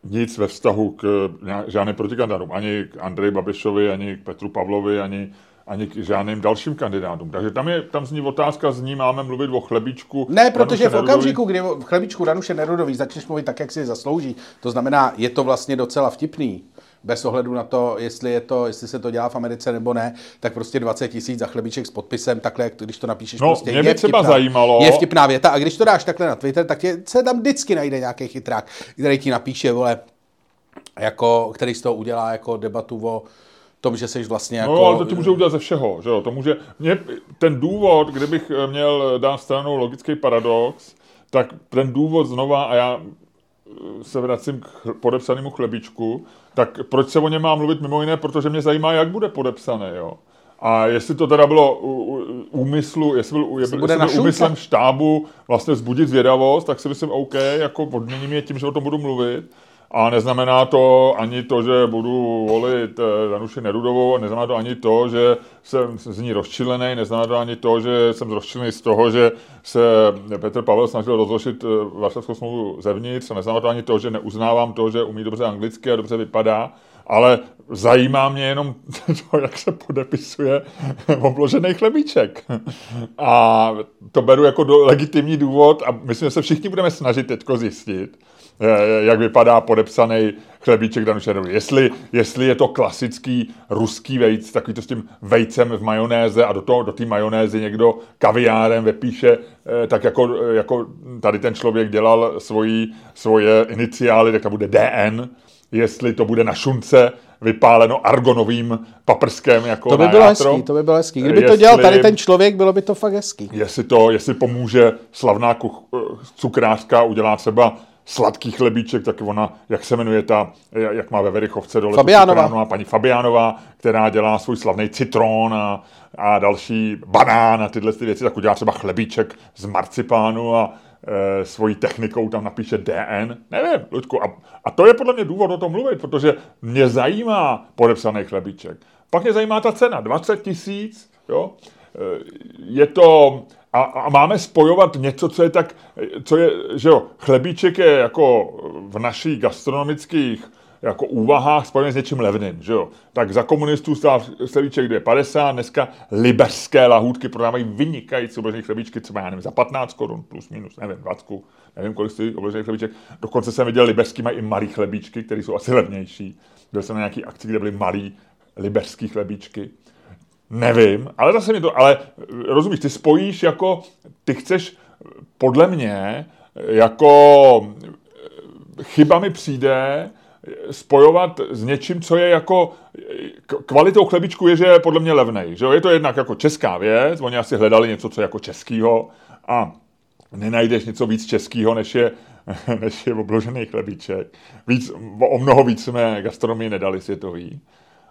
nic ve vztahu k žádným protikandidátům, ani k Andreji Babišovi, ani k Petru Pavlovi, ani, ani k žádným dalším kandidátům. Takže tam, je, tam zní otázka, zní máme mluvit o chlebíčku. Ne, protože v okamžiku, kdy v chlebíčku Danuše Nerudový začneš mluvit tak, jak si zaslouží, to znamená, je to vlastně docela vtipný, bez ohledu na to, jestli, je to, jestli se to dělá v Americe nebo ne, tak prostě 20 tisíc za chlebíček s podpisem, takhle, když to napíšeš, no, prostě mě by je třeba vtipná, zajímalo. Je vtipná věta a když to dáš takhle na Twitter, tak tě, se tam vždycky najde nějaký chytrák, který ti napíše, vole, jako, který z toho udělá jako debatu o tom, že jsi vlastně jako... No, ale to ti může udělat ze všeho, že jo? To může... Mě, ten důvod, kdybych měl dát stranou logický paradox, tak ten důvod znova, a já se vracím k podepsanému chlebičku, tak proč se o něm mám mluvit mimo jiné, protože mě zajímá, jak bude podepsané, jo. A jestli to teda bylo úmyslu, jestli byl, jestli bude byl úmyslem štábu vlastně zbudit zvědavost, tak si myslím, OK, jako odměním je tím, že o tom budu mluvit. A neznamená to ani to, že budu volit eh, Danuši Nerudovou, neznamená to ani to, že jsem z ní rozčilený, neznamená to ani to, že jsem rozčilený z toho, že se Petr Pavel snažil rozložit eh, Varšavskou smlouvu zevnitř, neznamená to ani to, že neuznávám to, že umí dobře anglicky a dobře vypadá, ale zajímá mě jenom to, jak se podepisuje obložený chlebíček. A to beru jako legitimní důvod a myslím, že se všichni budeme snažit teďko zjistit, jak vypadá podepsaný chlebíček Danušerovi. Jestli, jestli je to klasický ruský vejc, takový to s tím vejcem v majonéze a do toho, do té majonézy někdo kaviárem vypíše, eh, tak jako, jako tady ten člověk dělal svoji, svoje iniciály, tak to bude DN, jestli to bude na šunce, vypáleno argonovým paprskem jako To by bylo hezký, to by bylo hezký. Kdyby jestli, to dělal tady ten člověk, bylo by to fakt hezký. Jestli to, jestli pomůže slavná kuch, eh, cukrářka udělá třeba sladký chlebíček, tak ona, jak se jmenuje ta, jak má ve Verichovce dole, Fabiánová. paní Fabiánová, která dělá svůj slavný citron a, a další banán a tyhle ty věci, tak udělá třeba chlebíček z marcipánu a e, svojí technikou tam napíše DN. Nevím, Ludku. A, a to je podle mě důvod o tom mluvit, protože mě zajímá podepsaný chlebíček. Pak mě zajímá ta cena, 20 tisíc, jo. E, je to, a, a máme spojovat něco, co je tak, co je, že jo, chlebíček je jako v našich gastronomických jako úvahách spojený s něčím levným, že jo. Tak za komunistů stál chlebíček 2,50, dneska liberské lahůdky prodávají vynikající obložený chlebíčky, třeba já nevím, za 15 korun plus minus, nevím, 20, nevím, kolik stojí obložený chlebíček. Dokonce jsem viděl, liberský mají i malý chlebíčky, které jsou asi levnější. Byl jsem na nějaký akci, kde byly malý liberský chlebíčky. Nevím, ale zase mi to, ale rozumíš, ty spojíš jako, ty chceš podle mě jako chyba mi přijde spojovat s něčím, co je jako kvalitou chlebičku je, že je podle mě levnej. Že jo? Je to jednak jako česká věc, oni asi hledali něco, co je jako českýho a nenajdeš něco víc českýho, než je, než je obložený chlebíček. Víc, o mnoho víc jsme gastronomii nedali světový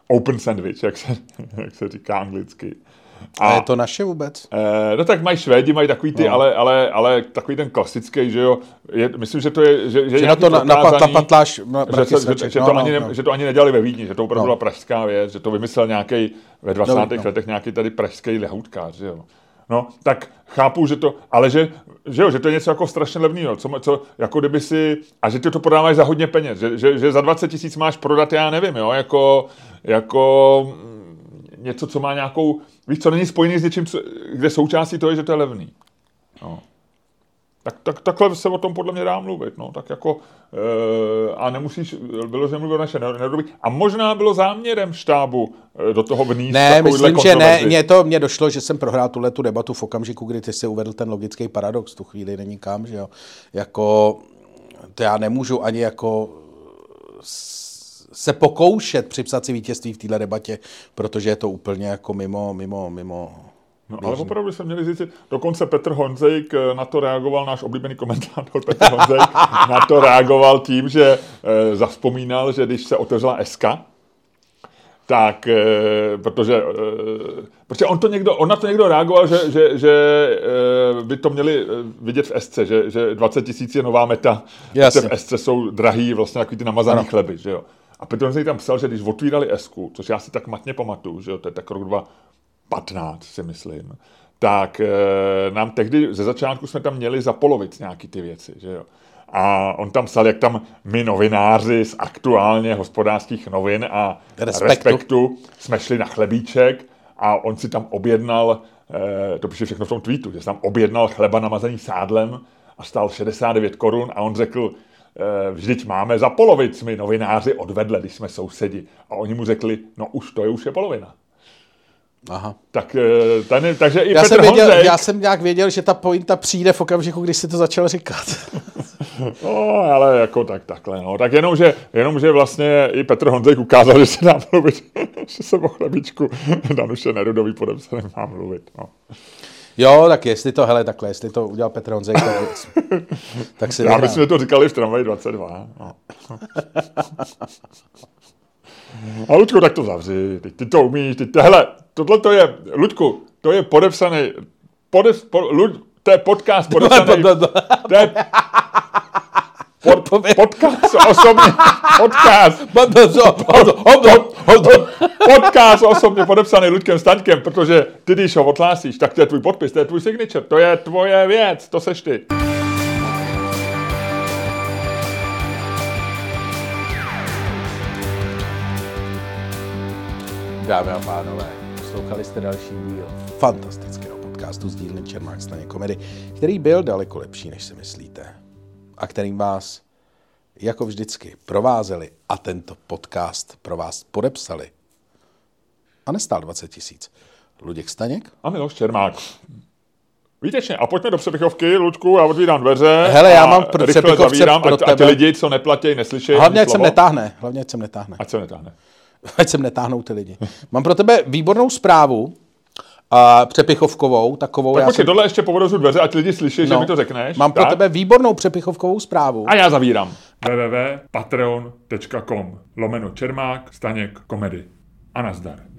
open sandwich, jak se, jak se říká anglicky. A, a je to naše vůbec? Eh, no tak mají Švédi, mají takový ty, no. ale, ale, ale takový ten klasický, že jo, je, myslím, že to je, že, že, že na to na, napatláš že, že, že, že, to no, ani ne, no. že to ani nedělali ve Vídni, že to opravdu no. byla pražská věc, že to vymyslel nějaký ve 20. No, no. letech nějaký tady pražský lehoutkář, že jo. No, tak chápu, že to, ale že, že, jo, že to je něco jako strašně levného, co, co, jako kdyby si, a že ty to prodáváš za hodně peněz, že, že, že za 20 tisíc máš prodat, já nevím, jo, jako, jako něco, co má nějakou, víš, co není spojený s něčím, co, kde součástí to je, že to je levný. No. Tak, tak, takhle se o tom podle mě dá mluvit, no, tak jako, e, a nemusíš vyloženě mluvit o naše nedoby. A možná bylo záměrem štábu e, do toho vníst Ne, myslím, že ne, mně to mně došlo, že jsem prohrál tuhle tu debatu v okamžiku, kdy ty si uvedl ten logický paradox, tu chvíli není kam, že jo, jako, to já nemůžu ani jako se pokoušet připsat si vítězství v této debatě, protože je to úplně jako mimo, mimo, mimo, No, ale opravdu jsme měli zjistit, dokonce Petr Honzejk eh, na to reagoval, náš oblíbený komentátor Petr Honzejk na to reagoval tím, že e, zavzpomínal, že když se otevřela SK, tak, e, protože, e, protože on, to někdo, on na to někdo reagoval, že, že, že e, by to měli vidět v SC, že, že 20 tisíc je nová meta, že v SC jsou drahý vlastně takový ty namazaný ano. chleby, že jo. A Petr Honzej tam psal, že když otvírali Esku, což já si tak matně pamatuju, že jo, to je tak rok 2015, si myslím, tak e, nám tehdy ze začátku jsme tam měli za polovic nějaký ty věci, že jo. A on tam psal, jak tam my novináři z aktuálně hospodářských novin a respektu, respektu jsme šli na chlebíček a on si tam objednal, e, to píše všechno v tom tweetu, že tam objednal chleba namazený sádlem a stál 69 korun a on řekl, e, vždyť máme za polovic my novináři odvedle, když jsme sousedi. A oni mu řekli, no už to je už je polovina. Aha. Tak, eh, ten, takže i já Petr jsem věděl, Honzek... Já jsem nějak věděl, že ta pointa přijde v okamžiku, když si to začal říkat. no, ale jako tak, takhle, no. Tak jenom, že, jenom, že vlastně i Petr Honzek ukázal, že se dá mluvit, že se o chlebičku Danuše Nerudový podepsaný má mluvit, no. Jo, tak jestli to, hele, takhle, jestli to udělal Petr Honzek, tak, tak si Já myslím, že to říkali v tramvaji 22. No. A Ludku, tak to zavři, ty, ty to umíš, ty, hele, tohle to je, Ludku, to je podepsaný, podev, po, Lud, to je podcast podepsaný, to je pod, podcast osobně, podcast, podcast osobně podepsaný Ludkem Staňkem, protože ty, když ho odhlásíš, tak to je tvůj podpis, to je tvůj signature, to je tvoje věc, to seš ty. Dámy a pánové, poslouchali jste další díl fantastického podcastu z dílny Čermák staně komedy, který byl daleko lepší, než si myslíte. A kterým vás, jako vždycky, provázeli a tento podcast pro vás podepsali. A nestál 20 tisíc. Luděk Staněk. A Miloš Čermák. Výtečně. A pojďme do přepichovky, Luďku, já otvírám dveře. Hele, já mám pro přepichovce zavírám, pro ať, tebe. ať lidi, co neplatí, neslyší. Hlavně, ať sem netáhne. Hlavně, ať sem netáhne. Ať se netáhne. ať sem netáhnou ty lidi. Mám pro tebe výbornou zprávu, a přepichovkovou, takovou. Tak já jsem... dole ještě povedou dveře, ať lidi slyší, no, že mi to řekneš. Mám tak? pro tebe výbornou přepichovkovou zprávu. A já zavírám. www.patreon.com lomeno Čermák, Staněk, komedy. A nazdar.